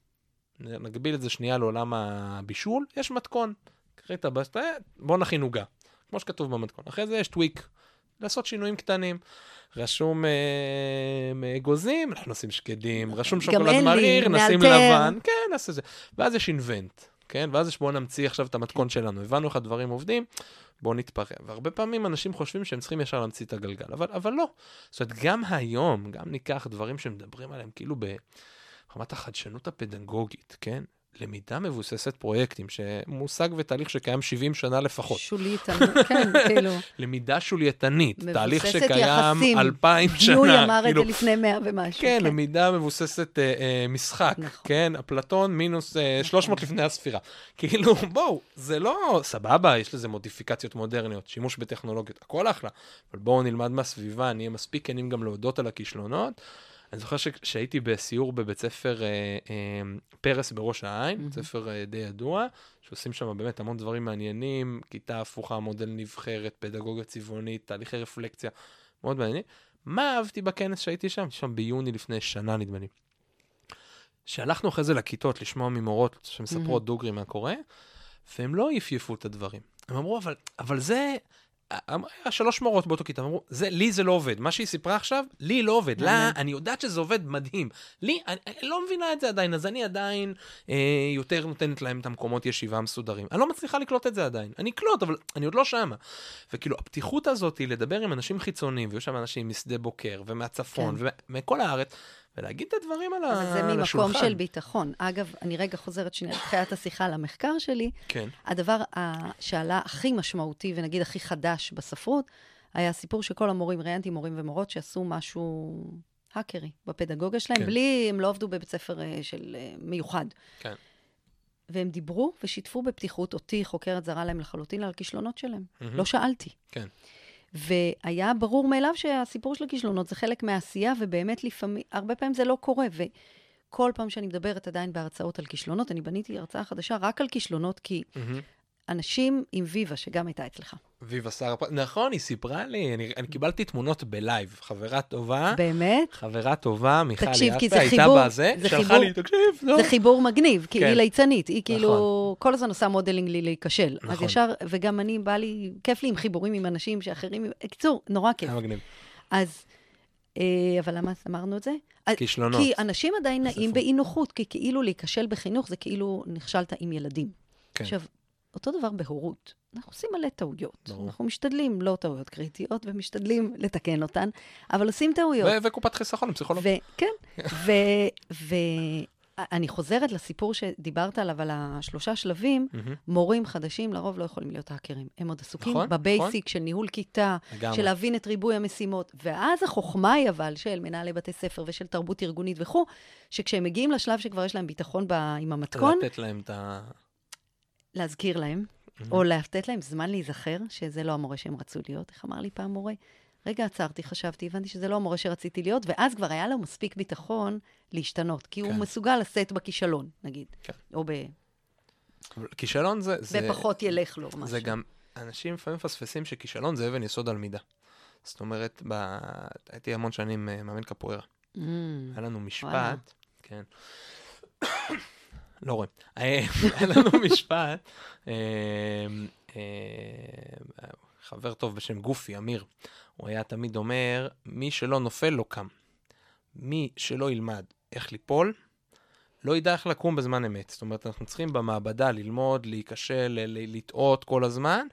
נגביל את זה שנייה לעולם הבישול, יש מתכון. קחי את הבסטה, בוא נכין עוגה, כמו שכתוב במתכון. אחרי זה יש טוויק, לעשות שינויים קטנים. רשום אה, אגוזים, אנחנו נשים שקדים, רשום שוקולד מריר, נשים לבן, כן, נעשה זה. ואז יש אינבנט, כן? ואז יש בואו נמציא עכשיו את המתכון שלנו. הבנו איך הדברים עובדים, בואו נתפרע. והרבה פעמים אנשים חושבים שהם צריכים ישר להמציא את הגלגל, אבל, אבל לא. זאת אומרת, גם היום, גם ניקח דברים שמדברים עליהם כאילו ברמת החדשנות הפדגוגית, כן? למידה מבוססת פרויקטים, שמושג ותהליך שקיים 70 שנה לפחות. שולייתנות, כן, כאילו. למידה שולייתנית, תהליך שקיים 2,000 שנה. יואי אמר כאילו, את זה לפני 100 ומשהו. כן, כן. למידה מבוססת אה, אה, משחק, נכון. כן, אפלטון מינוס אה, נכון. 300 לפני הספירה. כאילו, בואו, זה לא סבבה, יש לזה מודיפיקציות מודרניות, שימוש בטכנולוגיות, הכל אחלה, אבל בואו נלמד מהסביבה, נהיה מספיק כנים גם להודות על הכישלונות. אני זוכר שהייתי בסיור בבית ספר אה, אה, פרס בראש העין, mm-hmm. בית ספר אה, די ידוע, שעושים שם באמת המון דברים מעניינים, כיתה הפוכה, מודל נבחרת, פדגוגיה צבעונית, תהליכי רפלקציה, מאוד מעניינים. מה אהבתי בכנס שהייתי שם? שם ביוני לפני שנה נדמה לי. שהלכנו אחרי זה לכיתות לשמוע ממורות שמספרות mm-hmm. דוגרי מה קורה, והם לא יפייפו את הדברים. הם אמרו, אבל, אבל זה, היה שלוש מורות באותו כיתה, אמרו, זה, לי זה לא עובד. מה שהיא סיפרה עכשיו, לי לא עובד. לה, אני יודעת שזה עובד מדהים. לי, אני, אני לא מבינה את זה עדיין, אז אני עדיין אה, יותר נותנת להם את המקומות ישיבה המסודרים. אני לא מצליחה לקלוט את זה עדיין. אני אקלוט, אבל אני עוד לא שמה. וכאילו, הפתיחות הזאת היא לדבר עם אנשים חיצוניים, ויש שם אנשים משדה בוקר, ומהצפון, כן. ומכל הארץ. ולהגיד את הדברים על, השולחן. זה ממקום של ביטחון. אגב, אני רגע חוזרת שנייה לתחילת השיחה למחקר שלי. כן. הדבר שעלה הכי משמעותי, ונגיד הכי חדש בספרות, היה הסיפור שכל המורים, ראיינתי מורים ומורות שעשו משהו האקרי בפדגוגיה שלהם, כן. בלי, הם לא עבדו בבית ספר אה, של אה, מיוחד. כן. והם דיברו ושיתפו בפתיחות אותי, חוקרת זרה להם לחלוטין, על הכישלונות שלהם. Mm-hmm. לא שאלתי. כן. והיה ברור מאליו שהסיפור של הכישלונות זה חלק מהעשייה, ובאמת לפעמים, הרבה פעמים זה לא קורה. וכל פעם שאני מדברת עדיין בהרצאות על כישלונות, אני בניתי הרצאה חדשה רק על כישלונות, כי mm-hmm. אנשים עם ויבה, שגם הייתה אצלך. ויבה שר, נכון, היא סיפרה לי, אני, אני קיבלתי תמונות ב live, חברה טובה. באמת? חברה טובה, מיכל תקשיב, חיבור, הייתה בזה, זה שלחה חיבור, לי, תקשיב, לא. זה חיבור מגניב, כי כן. היא ליצנית, היא כאילו, נכון. כל הזמן עושה modeling לי להיכשל. נכון. אז ישר, וגם אני, בא לי, כיף לי עם חיבורים עם אנשים שאחרים, קיצור, נורא כיף. היה מגניב. אז, אה, אבל למה אמרנו את זה? כישלונות. כי אנשים עדיין נעים באי נוחות, כי כאילו להיכשל בחינוך זה כאילו נכשלת עם ילדים. כן. עכשיו, אותו דבר בהורות. אנחנו עושים מלא טעויות. ברור. אנחנו משתדלים, לא טעויות קריטיות, ומשתדלים לתקן אותן, אבל עושים טעויות. וקופת חיסכון עם פסיכולוג. כן, ואני חוזרת לסיפור שדיברת עליו, על השלושה שלבים, מורים חדשים לרוב לא יכולים להיות האקרים. הם עוד עסוקים נכון, בבייסיק נכון. של ניהול כיתה, לגמרי. של להבין את ריבוי המשימות. ואז החוכמה היא אבל של מנהלי בתי ספר ושל תרבות ארגונית וכו', שכשהם מגיעים לשלב שכבר יש להם ביטחון ב, עם המתכון, לתת להם את ה... להזכיר להם, mm-hmm. או לתת להם זמן להיזכר שזה לא המורה שהם רצו להיות. איך אמר לי פעם מורה? רגע, עצרתי, חשבתי, הבנתי שזה לא המורה שרציתי להיות, ואז כבר היה לו מספיק ביטחון להשתנות, כי כן. הוא מסוגל לשאת בכישלון, נגיד. כן. או ב... כישלון זה... ופחות זה, ילך לו, משהו. זה גם, אנשים לפעמים מפספסים שכישלון זה אבן יסוד על מידה. זאת אומרת, ב... הייתי המון שנים אה, מאמן קפוארה. Mm, היה לנו משפט, וואלה. כן. לא רואה. אה, היה לנו משפט, אה, אה, חבר טוב בשם גופי, אמיר, הוא היה תמיד אומר, מי שלא נופל לא קם. מי שלא ילמד איך ליפול, לא ידע איך לקום בזמן אמת. זאת אומרת, אנחנו צריכים במעבדה ללמוד, להיכשל, לטעות כל הזמן,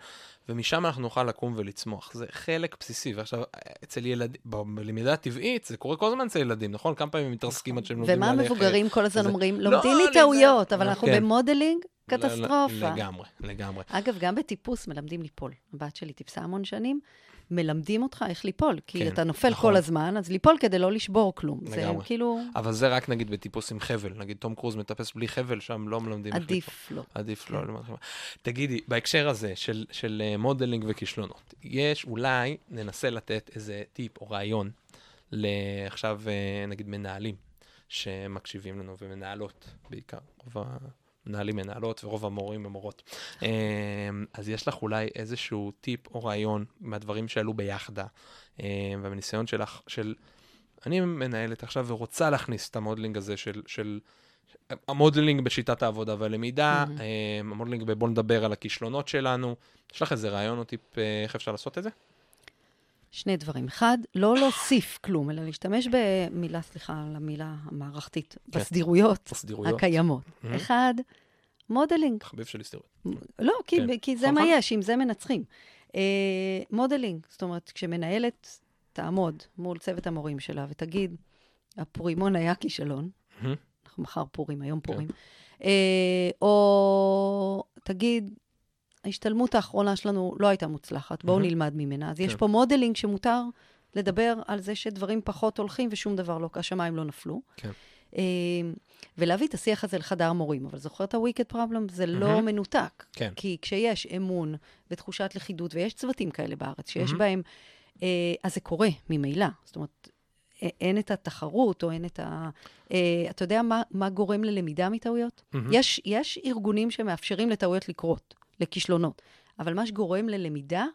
ומשם אנחנו נוכל לקום ולצמוח. זה חלק בסיסי. ועכשיו, אצל ילדים, בלמידה הטבעית, זה קורה כל הזמן אצל ילדים, נכון? כמה פעמים הם מתרסקים עד שהם לומדים ללכת. ומה המבוגרים כל הזמן אומרים? לא, לומדים מטעויות, אבל אנחנו כן. במודלינג, קטסטרופה. לגמרי, לגמרי. אגב, גם בטיפוס מלמדים ליפול. הבת שלי טיפסה המון שנים. מלמדים אותך איך ליפול, כי כן, אתה נופל נכון. כל הזמן, אז ליפול כדי לא לשבור כלום. לגמרי. זה כאילו... אבל זה רק נגיד בטיפוס עם חבל, נגיד תום קרוז מטפס בלי חבל, שם לא מלמדים איך ליפול. עדיף לא. עדיף לא. כן. תגידי, בהקשר הזה של, של אה, modeling וכישלונות, יש אולי, ננסה לתת איזה טיפ או רעיון לעכשיו, אה, נגיד, מנהלים, שמקשיבים לנו, ומנהלות בעיקר, רוב המנהלים מנהלות ורוב המורים ומורות. אה, אז יש לך אולי איזשהו טיפ או רעיון מהדברים שעלו ביחדה, אה, ומניסיון שלך, של... אני מנהלת עכשיו ורוצה להכניס את ה modeling הזה של, של ה modeling בשיטת העבודה והלמידה. אה, ה modeling בבוא נדבר על הכישלונות שלנו. יש לך איזה רעיון או טיפ אה, איך אפשר לעשות את זה? שני דברים. אחד, לא להוסיף כלום, אלא להשתמש במילה, סליחה על המילה המערכתית, כן. בסדירויות בסדירויות. הקיימות. מהמם. אחד, modeling. תחביב של הסדירות. לא, כי, כן. כי זה נכון. מה יש, עם זה מנצחים. אה, modeling, זאת אומרת, כשמנהלת תעמוד מול צוות המורים שלה ותגיד, הפורימון היה כישלון, מהמם. אנחנו מחר פורים, היום כן. פורים, אה, או תגיד, ההשתלמות האחרונה שלנו לא הייתה מוצלחת, בואו מהמם. נלמד ממנה. אז יש כן. פה modeling שמותר לדבר על זה שדברים פחות הולכים ושום דבר לא, השמיים לא נפלו. כן. אה, ולהביא את השיח הזה לחדר מורים. אבל זוכר את ה-wicked problem? זה לא מהמם. מנותק. כן. כי כשיש אמון ותחושת לכידות, ויש צוותים כאלה בארץ, שיש מהמם. בהם, אה, אז זה קורה ממילא. זאת אומרת, אין את התחרות, או אין את ה... אה, אתה יודע מה, מה גורם ללמידה מטעויות? מהמם. יש, יש ארגונים שמאפשרים לטעויות לקרות, לכישלונות, אבל מה שגורם ללמידה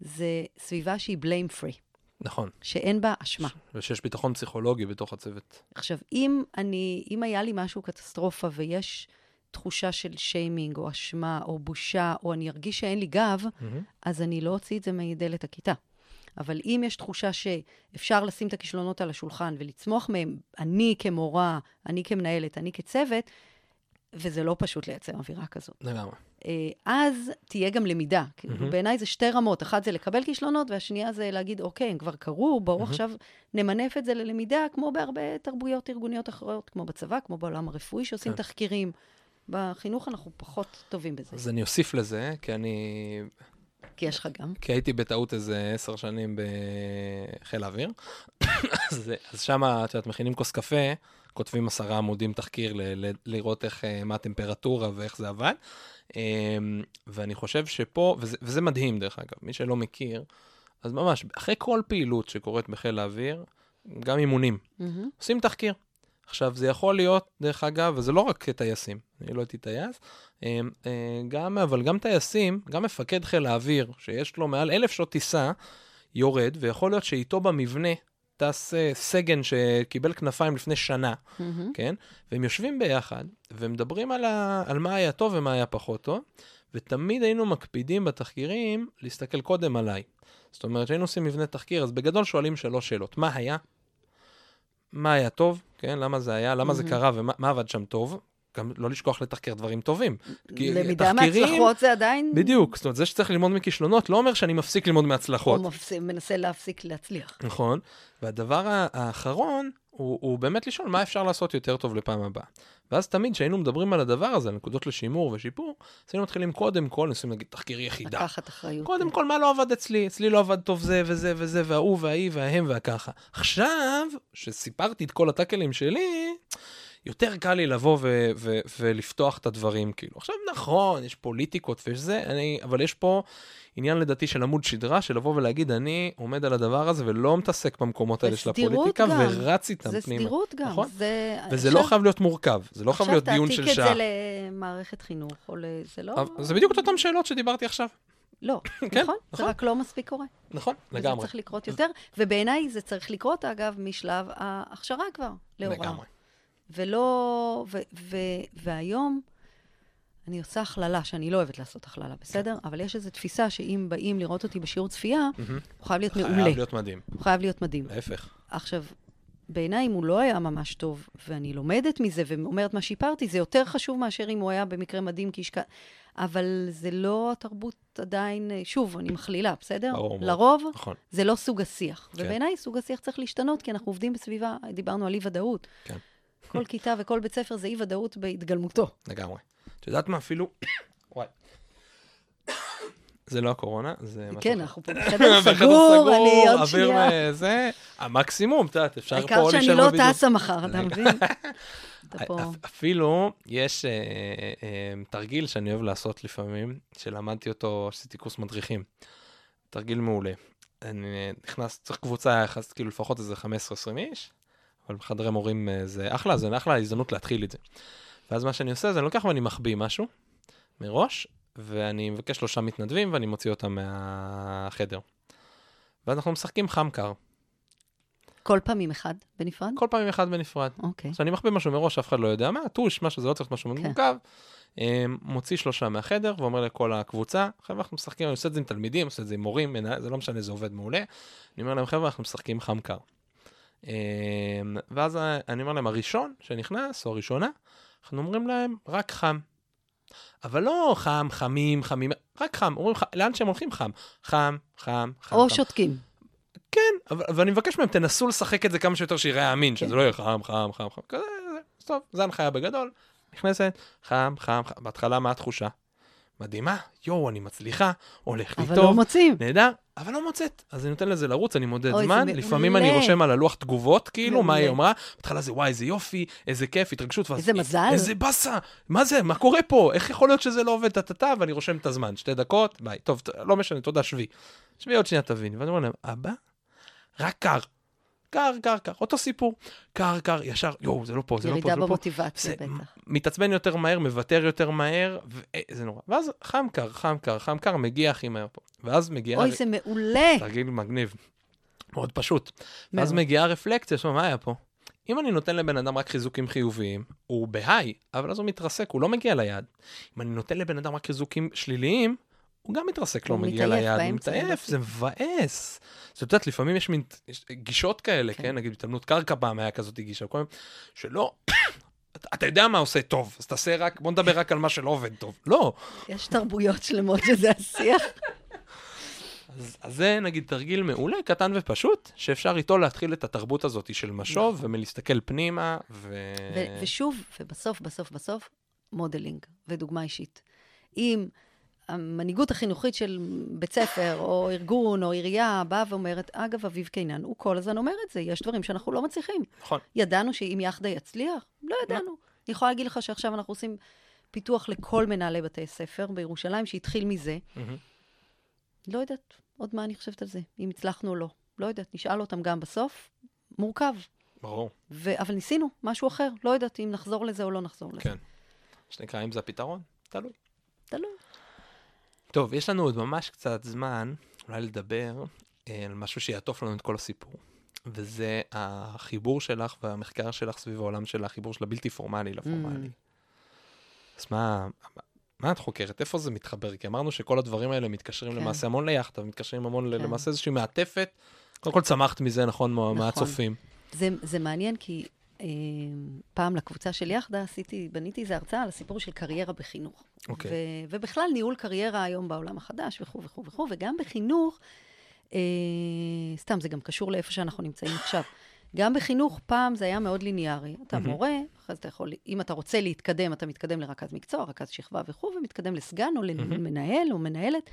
זה סביבה שהיא blame free, נכון. שאין בה אשמה. ושיש ביטחון פסיכולוגי בתוך הצוות. עכשיו, אם אני, אם היה לי משהו קטסטרופה ויש תחושה של שיימינג, או אשמה, או בושה, או אני ארגיש שאין לי גב, מהמם. אז אני לא אוציא את זה מדלת הכיתה. אבל אם יש תחושה שאפשר לשים את הכישלונות על השולחן ולצמוח מהם, אני כמורה, אני כמנהלת, אני כצוות, וזה לא פשוט לייצר אווירה כזאת. לגמרי. אה, אז תהיה גם למידה. כאילו, מהמם. בעיניי זה שתי רמות. אחת זה לקבל כישלונות, והשנייה זה להגיד, אוקיי, הם כבר קרו, בואו מהמם. עכשיו נמנף את זה ללמידה, כמו בהרבה תרבויות ארגוניות אחרות, כמו בצבא, כמו בעולם הרפואי שעושים כן. תחקירים. בחינוך אנחנו פחות טובים בזה, אז אני אוסיף לזה, כי אני... כי יש לך גם. כי הייתי בטעות איזה עשר שנים בחיל האוויר. אז, אז שם, את יודעת, מכינים כוס קפה, כותבים עשרה עמודים תחקיר ל- ל- לראות איך, אה, מה הטמפרטורה ואיך זה עבד. אמ, ואני חושב שפה, וזה, וזה מדהים דרך אגב, מי שלא מכיר, אז ממש, אחרי כל פעילות שקורית בחיל האוויר, גם אימונים, מהמם. עושים תחקיר. עכשיו, זה יכול להיות, דרך אגב, וזה לא רק טייסים, אני לא הייתי טייס, אה, אה, גם, אבל גם טייסים, גם מפקד חיל האוויר, שיש לו מעל אלף שעות טיסה, יורד, ויכול להיות שאיתו במבנה טס אה, סגן שקיבל כנפיים לפני שנה, מהמם. כן? והם יושבים ביחד, ומדברים על, ה... על מה היה טוב ומה היה פחות טוב, ותמיד היינו מקפידים בתחקירים להסתכל קודם עליי. זאת אומרת, כשהיינו עושים מבנה תחקיר, אז בגדול שואלים שלוש שאלות. מה היה? מה היה טוב? כן? למה זה היה? למה זה מהמם. קרה? ומה מה עבד שם טוב? גם לא לשכוח לתחקר דברים טובים. למידה תחקירים- מהצלחות זה עדיין... בדיוק. זאת אומרת, זה שצריך ללמוד מכישלונות לא אומר שאני מפסיק ללמוד מהצלחות. הוא מפס- מנסה להפסיק להצליח. נכון. והדבר האחרון הוא, הוא באמת לשאול מה אפשר לעשות יותר טוב לפעם הבאה. ואז תמיד כשהיינו מדברים על הדבר הזה, על נקודות לשימור ושיפור, אז היינו מתחילים קודם כל, ניסים להגיד תחקיר יחידה. לקחת אחריות. קודם כל, מה לא עבד אצלי? אצלי לא עבד טוב זה וזה וזה, וההוא וההיא וההם והככה. עכשיו, שסיפרתי את כל הטאקלים שלי, יותר קל לי לבוא ו- ו- ולפתוח את הדברים, כאילו. עכשיו, נכון, יש פוליטיקות ויש זה, אני, אבל יש פה עניין לדעתי של עמוד שדרה, של לבוא ולהגיד, אני עומד על הדבר הזה ולא מתעסק במקומות האלה של הפוליטיקה, גם. ורץ איתם זה פנימה. סדירות גם. נכון. זה... וזה עכשיו- לא חייב להיות מורכב, זה לא חייב להיות דיון של עכשיו שעה. תעתיק את זה למערכת חינוך, או ל... זה לא... אבל זה בדיוק אותן שאלות שדיברתי עכשיו. לא, כן, נכון? זה נכון. רק לא מספיק קורה. נכון, וזה לגמרי. צריך לקרות יותר, ובעיניי זה צריך לקרות, אגב, משלב ההכשרה כבר, להוראה. לגמרי. ולא... ו, ו, והיום אני עושה הכללה, שאני לא אוהבת לעשות הכללה, בסדר? אבל יש איזו תפיסה שאם באים לראות אותי בשיעור צפייה. הוא חייב להיות מעולה. חייב להיות מדהים. הוא חייב להיות מדהים. להפך. עכשיו, בעיניי, אם הוא לא היה ממש טוב, ואני לומדת מזה ואומרת מה שיפרתי, זה יותר חשוב מאשר אם הוא היה במקרה מדהים כאיש... אבל זה לא התרבות עדיין, שוב, אני מכלילה, בסדר? ברור. לרוב, נכון. זה לא סוג השיח. כן. ובעיניי, סוג השיח צריך להשתנות, כי אנחנו עובדים בסביבה, דיברנו על אי-ודאות. כן. כל כיתה וכל בית ספר זה אי-ודאות בהתגלמותו. לגמרי. את יודעת מה אפילו... וואי. זה לא הקורונה, זה משהו כן. אנחנו פה בחדר סגור, אני עוד אוויר שנייה. וזה, המקסימום, את יודעת, אפשר פה העיקר שאני להישאר לא בבידוד. טסה מחר, אתה מבין? אפילו יש אה, אה, תרגיל שאני אוהב לעשות לפעמים, שלמדתי אותו, עשיתי קורס מדריכים. תרגיל מעולה. אני נכנס, צריך קבוצה יחס, כאילו לפחות איזה 15-20 איש, אבל בחדרי מורים אה, זה אחלה, זה אחלה הזדמנות להתחיל את זה. ואז מה שאני עושה זה אני לוקח ואני מחביא משהו מראש, ואני מבקש שלושה מתנדבים ואני מוציא אותם מהחדר. ואז אנחנו משחקים חם קר. כל פעם עם אחד בנפרד? כל פעם עם אחד בנפרד. אוקיי. עכשיו אני מחביא משהו מראש, אף אחד לא יודע מה, טוש, משהו, זה לא צריך להיות משהו כן. מורכב. אה, מוציא שלושה מהחדר ואומר לכל הקבוצה, חבר'ה, אנחנו משחקים, אני עושה את זה עם תלמידים, עושה את זה עם מורים, זה לא משנה, זה עובד מעולה. אני אומר להם, חבר'ה, אנחנו משחקים חם קר. אה, ואז אני אומר להם, הראשון שנכנס, או הראשונה, אנחנו אומרים להם, רק חם. אבל לא חם, חמים, חמים, רק חם. אומרים, ח- לאן שהם הולכים חם. חם, חם, חם. או חם. שותקים. כן, אבל, ואני מבקש מהם, תנסו לשחק את זה כמה שיותר שיראה אמין, שזה כן. לא יהיה חם, חם, חם, חם, כזה, זה, טוב, זה הנחיה בגדול. נכנסת, חם, חם, חם, בהתחלה מה התחושה? מדהימה, יואו, אני מצליחה, הולך לי אבל טוב, לא מוצאים. נהדר, אבל לא מוצאת. אז אני נותן לזה לרוץ, אני מודד אוי, זמן. לפעמים אני רושם על הלוח תגובות, כאילו, מה היא. אמרה, בהתחלה זה וואי, איזה יופי, איזה כיף, התרגשות, ואז, איזה מזל. איזה באסה, מה זה, מה קורה פה, איך יכול להיות שזה לא עובד, טה-טה-טה, ואני רושם את הזמן, שתי דקות, ביי, טוב, לא משנה, תודה, שבי. שבי עוד שנייה תביני, ואני אומר להם, אבא, רק קר. קר, קר, קר, אותו סיפור. קר, קר, ישר, יואו, זה לא פה, זה לא פה, ירידה זה לא פה. במוטיבציה, זה בטח. מתעצבן יותר מהר, מוותר יותר מהר, וזה נורא. ואז חם קר, חם קר, חם קר, מגיע הכי מהר פה. ואז מגיע... אוי, זה מעולה. תרגיל מגניב. מאוד פשוט. ואז מאוד. מגיעה הרפלקציה, עכשיו, מה היה פה? אם אני נותן לבן אדם רק חיזוקים חיוביים, הוא בהיי, אבל אז הוא מתרסק, הוא לא מגיע ליעד. אם אני נותן לבן אדם רק חיזוקים שליליים, הוא גם מתרסק, לא מגיע ליעד, הוא מתעייף. זה מבאס. אז את יודעת, לפעמים יש מין יש גישות כאלה, כן. כן? נגיד, התאמנות קרקע פעם היה כזאת גישה, כל שלא, אתה- יודע מה עושה טוב, אז תעשה רק, בוא נדבר רק על מה שלא עובד טוב. לא, יש תרבויות שלמות שזה השיח. אז, אז זה נגיד תרגיל מעולה, קטן ופשוט, שאפשר איתו להתחיל את התרבות הזאת של משוב, ומלהסתכל פנימה, ו... ו- ושוב, ובסוף, בסוף, בסוף, modeling ודוגמה אישית. אם המנהיגות החינוכית של בית ספר, או ארגון, או עירייה, באה ואומרת, אגב, אביב קינן, הוא כל הזמן אומר את זה, יש דברים שאנחנו לא מצליחים. נכון. ידענו שאם יחדה יצליח? לא ידענו. אני יכולה להגיד לך שעכשיו אנחנו עושים פיתוח לכל מנהלי בתי ספר בירושלים, שהתחיל מזה. לא יודעת עוד מה אני חושבת על זה, אם הצלחנו או לא. לא יודעת, נשאל אותם גם בסוף. מורכב. ברור, ו- אבל ניסינו, משהו אחר. לא יודעת אם נחזור לזה או לא נחזור לזה. כן. שנקרא, אם זה הפתרון? תלוי. תלוי. טוב, יש לנו עוד ממש קצת זמן, אולי לדבר אה, על משהו שיעטוף לנו את כל הסיפור, וזה החיבור שלך והמחקר שלך סביב העולם של החיבור של הבלתי פורמלי לפורמלי. אז מה, מה את חוקרת? איפה זה מתחבר? כי אמרנו שכל הדברים האלה מתקשרים כן. למעשה המון ליאכטה, מתקשרים המון כן. למעשה איזושהי מעטפת. קודם כל צמחת מזה, נכון, נכון. מהצופים. זה, זה מעניין כי פעם לקבוצה של יחדה עשיתי, בניתי איזו הרצאה על הסיפור של קריירה בחינוך. אוקיי. ו, ובכלל ניהול קריירה היום בעולם החדש וכו' וכו' וכו', וגם בחינוך, אה, סתם, זה גם קשור לאיפה שאנחנו נמצאים עכשיו. גם בחינוך, פעם זה היה מאוד ליניארי. אתה מהמם. מורה, אחרי זה אתה יכול, אם אתה רוצה להתקדם, אתה מתקדם לרכז מקצוע, רכז שכבה וכו', ומתקדם לסגן או. למנהל או מנהלת.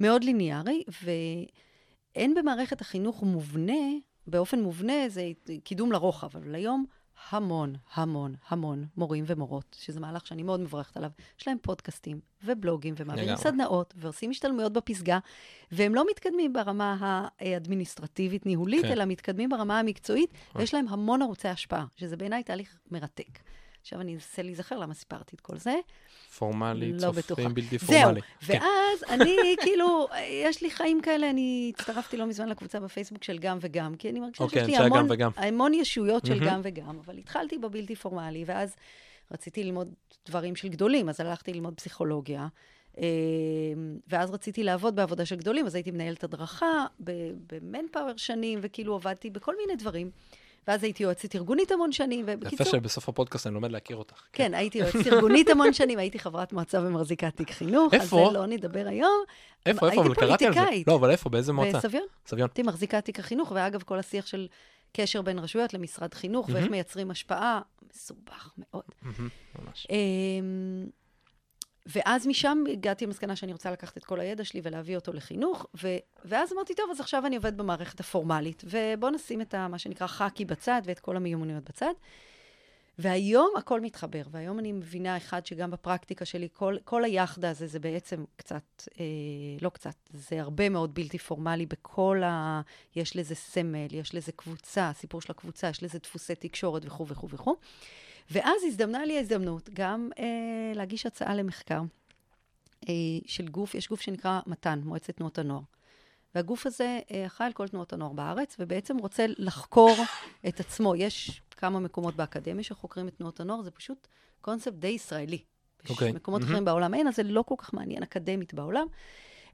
מאוד ליניארי, ואין במערכת החינוך מובנה, באופן מובנה, זה קידום לרוחב, אבל היום המון, המון, המון מורים ומורות, שזה מהלך שאני מאוד מברכת עליו, יש להם פודקאסטים ובלוגים ומעבירים. סדנאות ועושים השתלמויות בפסגה, והם לא מתקדמים ברמה האדמיניסטרטיבית-ניהולית, כן. אלא מתקדמים ברמה המקצועית, ויש להם המון ערוצי השפעה, שזה בעיניי תהליך מרתק. עכשיו אני אנסה להיזכר למה סיפרתי את כל זה. פורמלי, לא צופים, בטוחה. בלתי זהו, פורמלי. כן. ואז אני, כאילו, יש לי חיים כאלה, אני הצטרפתי לא מזמן לקבוצה בפייסבוק של גם וגם, כי אני מרגישה אוקיי, שיש לי המון. המון ישויות של. גם וגם, אבל התחלתי בבלתי פורמלי, ואז רציתי ללמוד דברים של גדולים, אז הלכתי ללמוד פסיכולוגיה. אה, ואז רציתי לעבוד בעבודה של גדולים, אז הייתי מנהלת הדרכה במנפאוור שנים, וכאילו עבדתי בכל מיני דברים. ואז הייתי יועצת ארגונית המון שנים, יפה ובקיצור... שבסוף הפודקאסט אני לומד להכיר אותך. כן, הייתי יועצת ארגונית המון שנים, הייתי חברת מועצה ומחזיקת תיק חינוך, איפה? על זה לא נדבר היום. איפה, איפה? אבל הייתי קראתי על זה. פוליטיקאית. לא, אבל איפה? באיזה מועצה? בסביון. סביון. הייתי מחזיקת תיק החינוך, ואגב, כל השיח של קשר בין רשויות למשרד חינוך, ואיך מהמם. מייצרים השפעה, מסובך מאוד. מהמם, ממש. ואז משם הגעתי למסקנה שאני רוצה לקחת את כל הידע שלי ולהביא אותו לחינוך, ו- ואז אמרתי, טוב, אז עכשיו אני עובד במערכת הפורמלית, ובואו נשים את ה, מה שנקרא חאקי בצד ואת כל המיומנויות בצד. והיום הכל מתחבר, והיום אני מבינה, אחד, שגם בפרקטיקה שלי, כל, כל היחדה הזה, זה בעצם קצת, אה, לא קצת, זה הרבה מאוד בלתי פורמלי בכל ה... יש לזה סמל, יש לזה קבוצה, סיפור של הקבוצה, יש לזה דפוסי תקשורת וכו' וכו' וכו'. ואז הזדמנה לי ההזדמנות גם אה, להגיש הצעה למחקר אה, של גוף, יש גוף שנקרא מתן, מועצת תנועות הנוער. והגוף הזה אה, אחראי על כל תנועות הנוער בארץ, ובעצם רוצה לחקור את עצמו. יש כמה מקומות באקדמיה שחוקרים את תנועות הנוער, זה פשוט קונספט די ישראלי. יש אוקיי. מקומות מהמם. אחרים בעולם אין, אז זה לא כל כך מעניין אקדמית בעולם.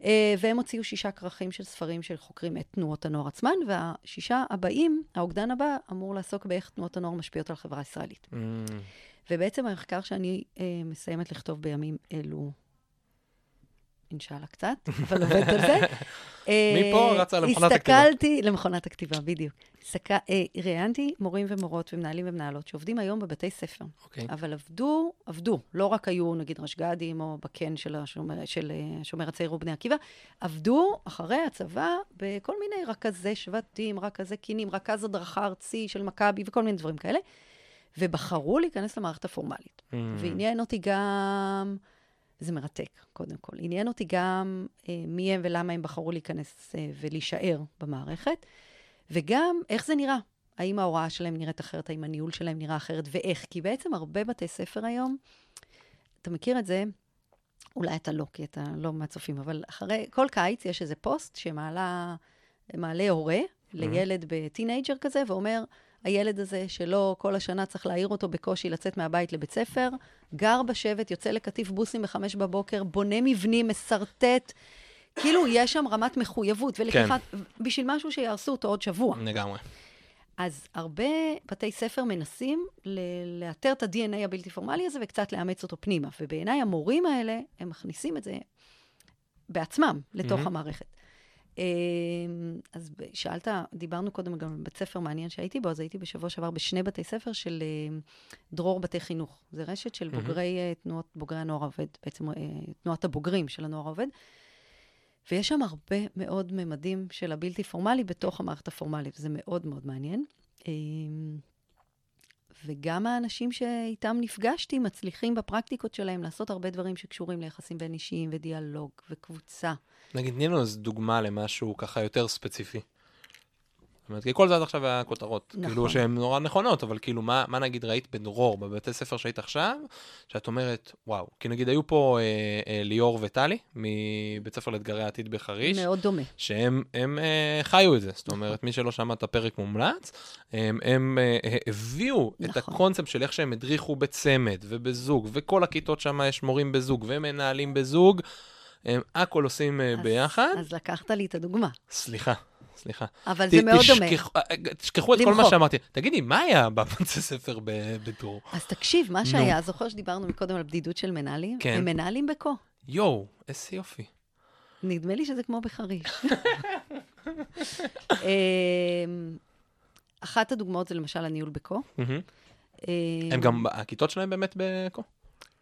Uh, והם הוציאו שישה כרכים של ספרים שחוקרים את תנועות הנוער עצמן, והשישה הבאים, האוגדן הבא, אמור לעסוק באיך תנועות הנוער משפיעות על החברה הישראלית. Mm, ובעצם המחקר שאני uh, מסיימת לכתוב בימים אלו, אינשאללה קצת, אבל עובדת על זה. אה, מפה רצה למכונת הכתיבה. הסתכלתי, למכונת הכתיבה, בדיוק. אה, ראיינתי מורים ומורות ומנהלים ומנהלות שעובדים היום בבתי ספר, אוקיי. אבל עבדו, עבדו, לא רק היו נגיד רשג"דים או בקן של השומר, של אה, השומר הצעיר ובני עקיבא, עבדו אחרי הצבא בכל מיני רכזי שבטים, רכזי קינים, רכז הדרכה ארצי של מכבי וכל מיני דברים כאלה, ובחרו להיכנס למערכת הפורמלית. Mm, ועניין אותי גם, זה מרתק, קודם כל, עניין אותי גם אה, מי הם ולמה הם בחרו להיכנס אה, ולהישאר במערכת, וגם איך זה נראה. האם ההוראה שלהם נראית אחרת, האם הניהול שלהם נראה אחרת, ואיך. כי בעצם הרבה בתי ספר היום, אתה מכיר את זה, אולי אתה לא, כי אתה לא מהצופים, אבל אחרי, כל קיץ יש איזה פוסט שמעלה, מעלה הורה לילד בטינג'ר כזה, ואומר, הילד הזה שלא כל השנה צריך להעיר אותו בקושי לצאת מהבית לבית ספר, גר בשבט, יוצא לקטיף בוסים בחמש בבוקר, בונה מבנים, משרטט. כאילו, יש שם רמת מחויבות ולקיחת, בשביל משהו שיהרסו אותו עוד שבוע. לגמרי. אז הרבה בתי ספר מנסים ל- לאתר את ה-DNA הבלתי פורמלי הזה וקצת לאמץ אותו פנימה. ובעיניי המורים האלה, הם מכניסים את זה בעצמם לתוך מהמם. המערכת. אמ, אז שאלת, דיברנו קודם גם על בית ספר מעניין שהייתי בו, אז הייתי בשבוע שעבר בשני בתי ספר של אה, דרור בתי חינוך. זה רשת של. בוגרי אה, תנועות, בוגרי הנוער העובד, בעצם אה, תנועת הבוגרים של הנוער העובד. ויש שם הרבה מאוד ממדים של הבלתי פורמלי בתוך המערכת הפורמלית, וזה מאוד מאוד מעניין. וגם האנשים שאיתם נפגשתי מצליחים בפרקטיקות שלהם לעשות הרבה דברים שקשורים ליחסים בין אישיים ודיאלוג וקבוצה. נגיד, תני לנו איזו דוגמה למשהו ככה יותר ספציפי. זאת אומרת, כי כל זה עד עכשיו היה כותרות. נכון. כאילו שהן נורא נכונות, אבל כאילו, מה, מה נגיד ראית בדרור, בבתי ספר שהיית עכשיו, שאת אומרת, וואו, כי נגיד היו פה אה, אה, ליאור וטלי, מבית ספר לאתגרי העתיד בחריש, מאוד דומה. שהם הם, אה, חיו את זה. זאת אומרת, מי שלא שמע את הפרק מומלץ, הם, הם אה, אה, הביאו את נכון. הקונספט של איך שהם הדריכו בצמד ובזוג, וכל הכיתות שם יש מורים בזוג ומנהלים בזוג, הם הכל עושים אה, אז- ביחד. אז לקחת לי את הדוגמה. סליחה, סליחה. אבל ת- זה מאוד דומה. תשכחו- אה, אה, את כל מה. שאמרתי. תגידי, מה היה בבתי ספר ב- בדרור? אז תקשיב, מה שהיה, זוכר שדיברנו מקודם על בדידות של מנהלים? כן. הם מנהלים בקו. יואו, איזה יופי. נדמה לי שזה כמו בחריש. אמ, אחת הדוגמאות זה למשל הניהול בקו. אמ, הם גם, הכיתות שלהם באמת בקו?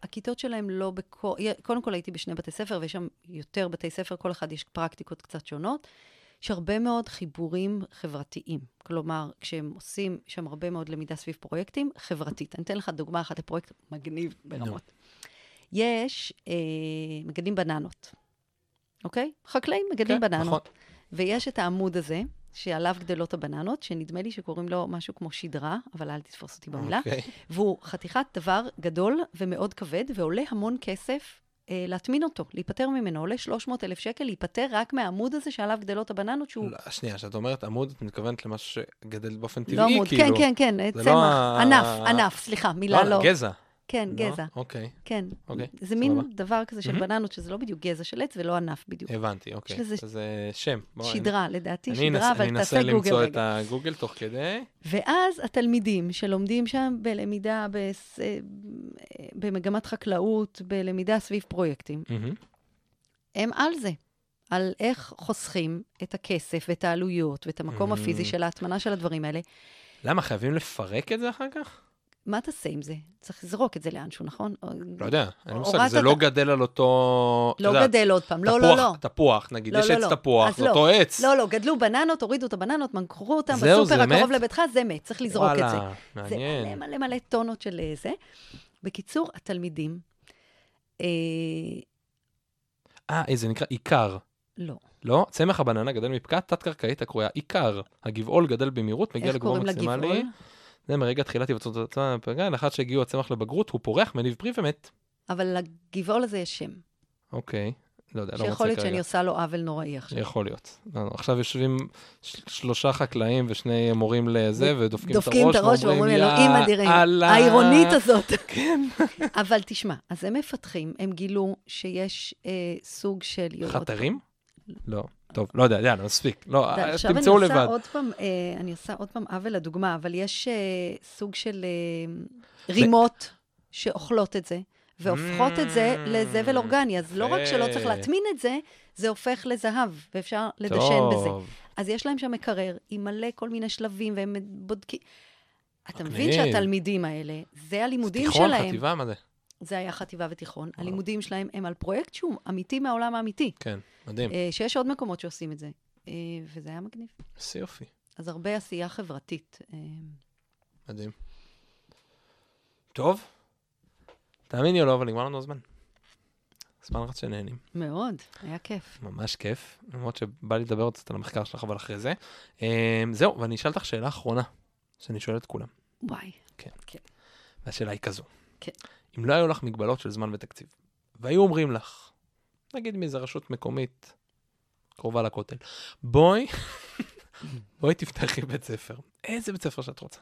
הכיתות שלהם לא בקו... קודם כל הייתי בשני בתי ספר, ויש שם יותר בתי ספר, כל אחד יש פרקטיקות קצת שונות. יש הרבה מאוד חיבורים חברתיים. כלומר, כשהם עושים, שם הרבה מאוד למידה סביב פרויקטים חברתית. אני אתן לך דוגמה אחת לפרויקט מגניב ברמות. יש, אה, מגדלים בננות, אוקיי? חקלאים מגדלים כן, בננות. נכון. ויש את העמוד הזה, שעליו גדלות הבננות, שנדמה לי שקוראים לו משהו כמו שדרה, אבל אל תתפוס אותי במילה. אוקיי. והוא חתיכת דבר גדול ומאוד כבד, ועולה המון כסף אה, להטמין אותו, להיפטר ממנו. עולה 300 אלף שקל להיפטר רק מהעמוד הזה שעליו גדלות הבננות, שהוא לא, שנייה, כשאת אומרת עמוד, את מתכוונת למשהו שגדל באופן טבעי, לא עמוד, כאילו. כן, כן, כן, צמח, לא ה- ענף, ענף, סליחה, מילה לא. גזע. כן, לא? גזע, אוקיי, כן. אוקיי, זה מין סבבה. דבר כזה של מהמם. בננות, שזה לא בדיוק גזע של עץ ולא ענף בדיוק. הבנתי, אוקיי. לזה אז זה שם. בוא, אני- שדרה, לדעתי אני שדרה, אנסה- אבל אני תעשה אנסה גוגל למצוא את רגע. הגוגל תוך כדי. ואז התלמידים שלומדים שם בלמידה, בס- אה, במגמת חקלאות, בלמידה סביב פרויקטים, מהמם. הם על זה. על איך חוסכים את הכסף ואת העלויות ואת המקום Mm. הפיזי של ההטמנה של הדברים האלה. למה, חייבים לפרק את זה אחר כך? מה תעשה עם זה? צריך לזרוק את זה לאנשהו, נכון? לא יודע, אין מושג, זה לא גדל על אותו... לא גדל עוד פעם, לא, לא, לא. תפוח, נגיד, לא, יש לא, עץ לא. תפוח, זה. אותו עץ. לא, לא, גדלו בננות, הורידו את הבננות, מכרו אותם זהו, בסופר הקרוב? לביתך, זה מת, צריך לזרוק את זה. זה מלא. מלא מלא טונות של אה, זה. בקיצור, התלמידים, אה, אה, אה, זה נקרא עיקר. לא. לא, צמח הבננה גדל מפקעה תת-קרקעית הקרויה עיקר. הגבעול גדל במהירות, מגיע איך לגבול קוראים מקסימלי. לגבעול? זה מרגע תחילת היווצרות הצמח בפגע, לאחר שהגיעו הצמח לבגרות, הוא פורח, מניב פרי ומת. אבל לגבעול הזה יש שם. אוקיי, לא יודע, לא שיכול מוצא להיות שאני כרגע. עושה לו עוול נוראי עכשיו. יכול להיות. לא, לא, עכשיו יושבים שלושה חקלאים ושני מורים לזה, ודופקים את דופקים את הראש ואומרים, אלוהים אדירים, יאללה." העירונית הזאת. כן. אבל תשמע, אז הם מפתחים, הם גילו שיש אה, סוג של... חתרים? לא. טוב, לא יודע, יאללה, מספיק. לא, אתה יודע, אה, עכשיו אני תמצאו עושה לבד. עוד פעם, אה, אני עושה עוד פעם עוול לדוגמה, אבל יש אה, סוג של אה, רימות שאוכלות את זה, והופכות את זה Mm, לזבל אורגני. אז לא רק שלא צריך. להטמין את זה, זה הופך לזהב, ואפשר לדשן בזה. אז יש להם שם מקרר עם מלא כל מיני שלבים, והם בודקים... אתה מבין. שהתלמידים האלה, זה הלימודים תיכון, שלהם. חטיבה, מה זה? זה היה חטיבה ותיכון. הלימודים שלהם הם על פרויקט שהוא אמיתי מהעולם האמיתי. כן, מדהים. אה, שיש עוד מקומות שעושים את זה, אה, וזה היה מגניב. איזה יופי, אז הרבה עשייה חברתית. אה, מדהים. טוב, תאמיני או לא, אבל נגמר לנו הזמן. זמן רץ שנהנים. מאוד, היה כיף. ממש כיף, למרות שבא לי לדבר עוד קצת על המחקר שלך, אבל אחרי זה. זהו, ואני אשאל אותך שאלה אחרונה, שאני שואל את כולם. וואי. והשאלה היא כזו. כן. אם לא היו לך מגבלות של זמן ותקציב, והיו אומרים לך, נגיד מאיזה רשות מקומית קרובה לכותל, בואי, בואי תפתחי בית ספר. איזה בית ספר שאת רוצה.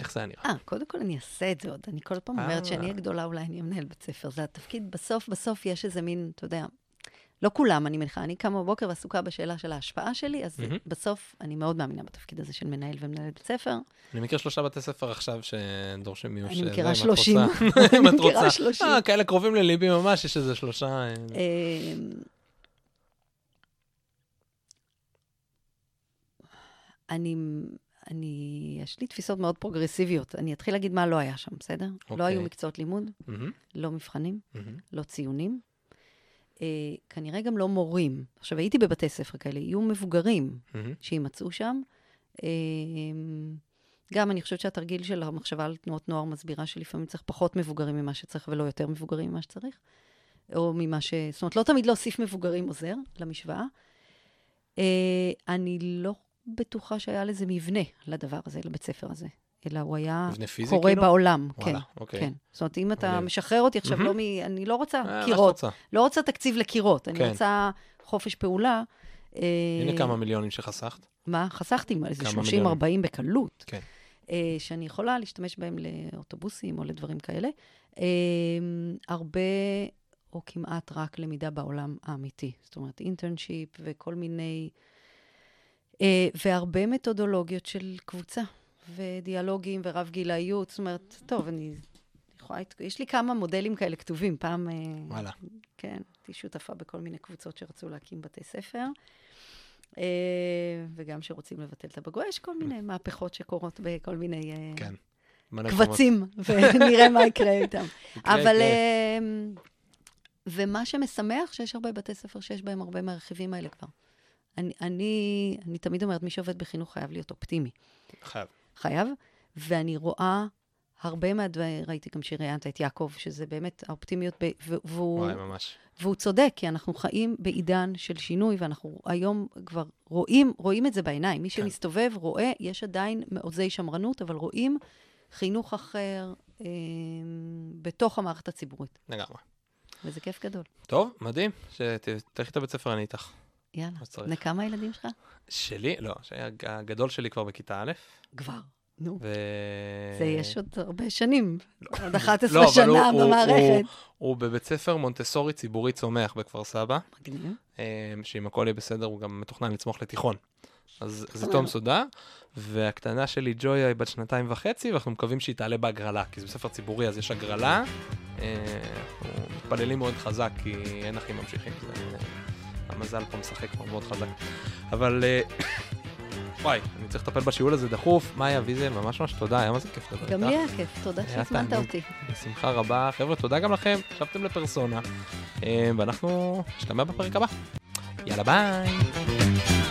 איך זה היה נראה? אה, קודם כל אני אעשה את זה עוד. אני כל פעם אומרת אה. שאני אהיה גדולה, אולי אני אמנהל בית ספר. זה התפקיד, בסוף, בסוף יש איזה מין, אתה יודע, לא כולם, אני מניחה. אני קמה בבוקר ועסוקה בשאלה של ההשפעה שלי, אז מהמם. בסוף אני מאוד מאמינה בתפקיד הזה של מנהל ומנהל בית ספר. אני מכיר שלושה בתי ספר עכשיו שדורשים מיוש. אני זה, מכירה אם את 30. רוצה. אני אם את רוצה. 30. אה, כאלה קרובים לליבי ממש, יש איזה שלושה... אה, אה, אני, אני, יש לי תפיסות מאוד פרוגרסיביות. אני אתחיל להגיד מה לא היה שם, בסדר? לא אוקיי. היו מקצועות לימוד, מהמם, לא מבחנים, מהמם. לא ציונים. אה, כנראה גם לא מורים. עכשיו, הייתי בבתי ספר כאלה, יהיו מבוגרים מהמם. שיימצאו שם. אה, גם אני חושבת שהתרגיל של המחשבה על תנועות נוער מסבירה שלפעמים צריך פחות מבוגרים ממה שצריך ולא יותר מבוגרים ממה שצריך. או ממה ש... זאת אומרת, לא תמיד להוסיף מבוגרים עוזר למשוואה. אה, אני לא בטוחה שהיה לזה מבנה לדבר הזה, לבית ספר הזה, אלא הוא היה קורה כאילו? בעולם. וואלה, כן, אוקיי. כן. זאת אומרת, אם אתה מעניין. משחרר אותי עכשיו, מהמם. לא מ... אני לא רוצה אה, קירות, רוצה. לא רוצה תקציב לקירות, אני כן. רוצה חופש פעולה. אה, הנה כמה מיליונים שחסכת. מה? חסכתי איזה כמה 30-40 בקלות. כן. אה, שאני יכולה להשתמש בהם לאוטובוסים או לדברים כאלה. אה, הרבה, או כמעט רק למידה בעולם האמיתי. זאת אומרת, אינטרנשיפ וכל מיני... אה, והרבה מתודולוגיות של קבוצה, ודיאלוגים ורב גילאיות. זאת אומרת, טוב, אני יכולה... יש לי כמה מודלים כאלה כתובים. פעם... אה, וואלה. כן, הייתי שותפה בכל מיני קבוצות שרצו להקים בתי ספר, אה, וגם שרוצים לבטל את הבגרות. יש כל מיני מהפכות שקורות בכל מיני אה, כן. קבצים, ונראה מה יקרה איתם. אבל... ומה שמשמח, שיש הרבה בתי ספר שיש בהם הרבה מהרכיבים האלה כבר. אני, אני, אני תמיד אומרת, מי שעובד בחינוך חייב להיות אופטימי. חייב. חייב, ואני רואה הרבה מהדברים, ראיתי גם שראיינת את יעקב, שזה באמת האופטימיות, ב, והוא, וואי, ממש. והוא צודק, כי אנחנו חיים בעידן של שינוי, ואנחנו היום כבר רואים, רואים את זה בעיניים. מי כן. שמסתובב רואה, יש עדיין מעוזי שמרנות, אבל רואים חינוך אחר אה, בתוך המערכת הציבורית, לגמרי. וזה כיף גדול. טוב, מדהים. שתלכי את הבית ספר, אני איתך. יאללה. בני כמה ילדים שלך? שלי? לא, הגדול שלי כבר בכיתה א', כבר. נו. ו... זה יש עוד הרבה שנים, עוד 11 לא, שנה הוא- במערכת. הוא- הוא בבית ספר מונטסורי ציבורי צומח בכפר סבא, מגניב. אה, שאם הכל יהיה בסדר, הוא גם מתוכנן לצמוח לתיכון. אז זה. תום סודה, והקטנה שלי, ג'ויה, היא בת שנתיים וחצי, ואנחנו מקווים שהיא תעלה בהגרלה, כי זה בספר ציבורי, אז יש הגרלה. אה, אנחנו מתפללים מאוד חזק, כי אין אחים ממשיכים. זה, המזל פה משחק פה מאוד חזק. אבל אה, וואי, אני צריך לטפל בשיעול הזה דחוף. מאיה ויזל, ממש ממש תודה, היה מה זה כיף לדבר איתך. גם לי היה כיף, תודה שהזמנת. אותי. בשמחה רבה. חבר'ה, תודה גם לכם, ישבתם לפרסונה. אה, ואנחנו נשתמע בפרק הבא. יאללה ביי.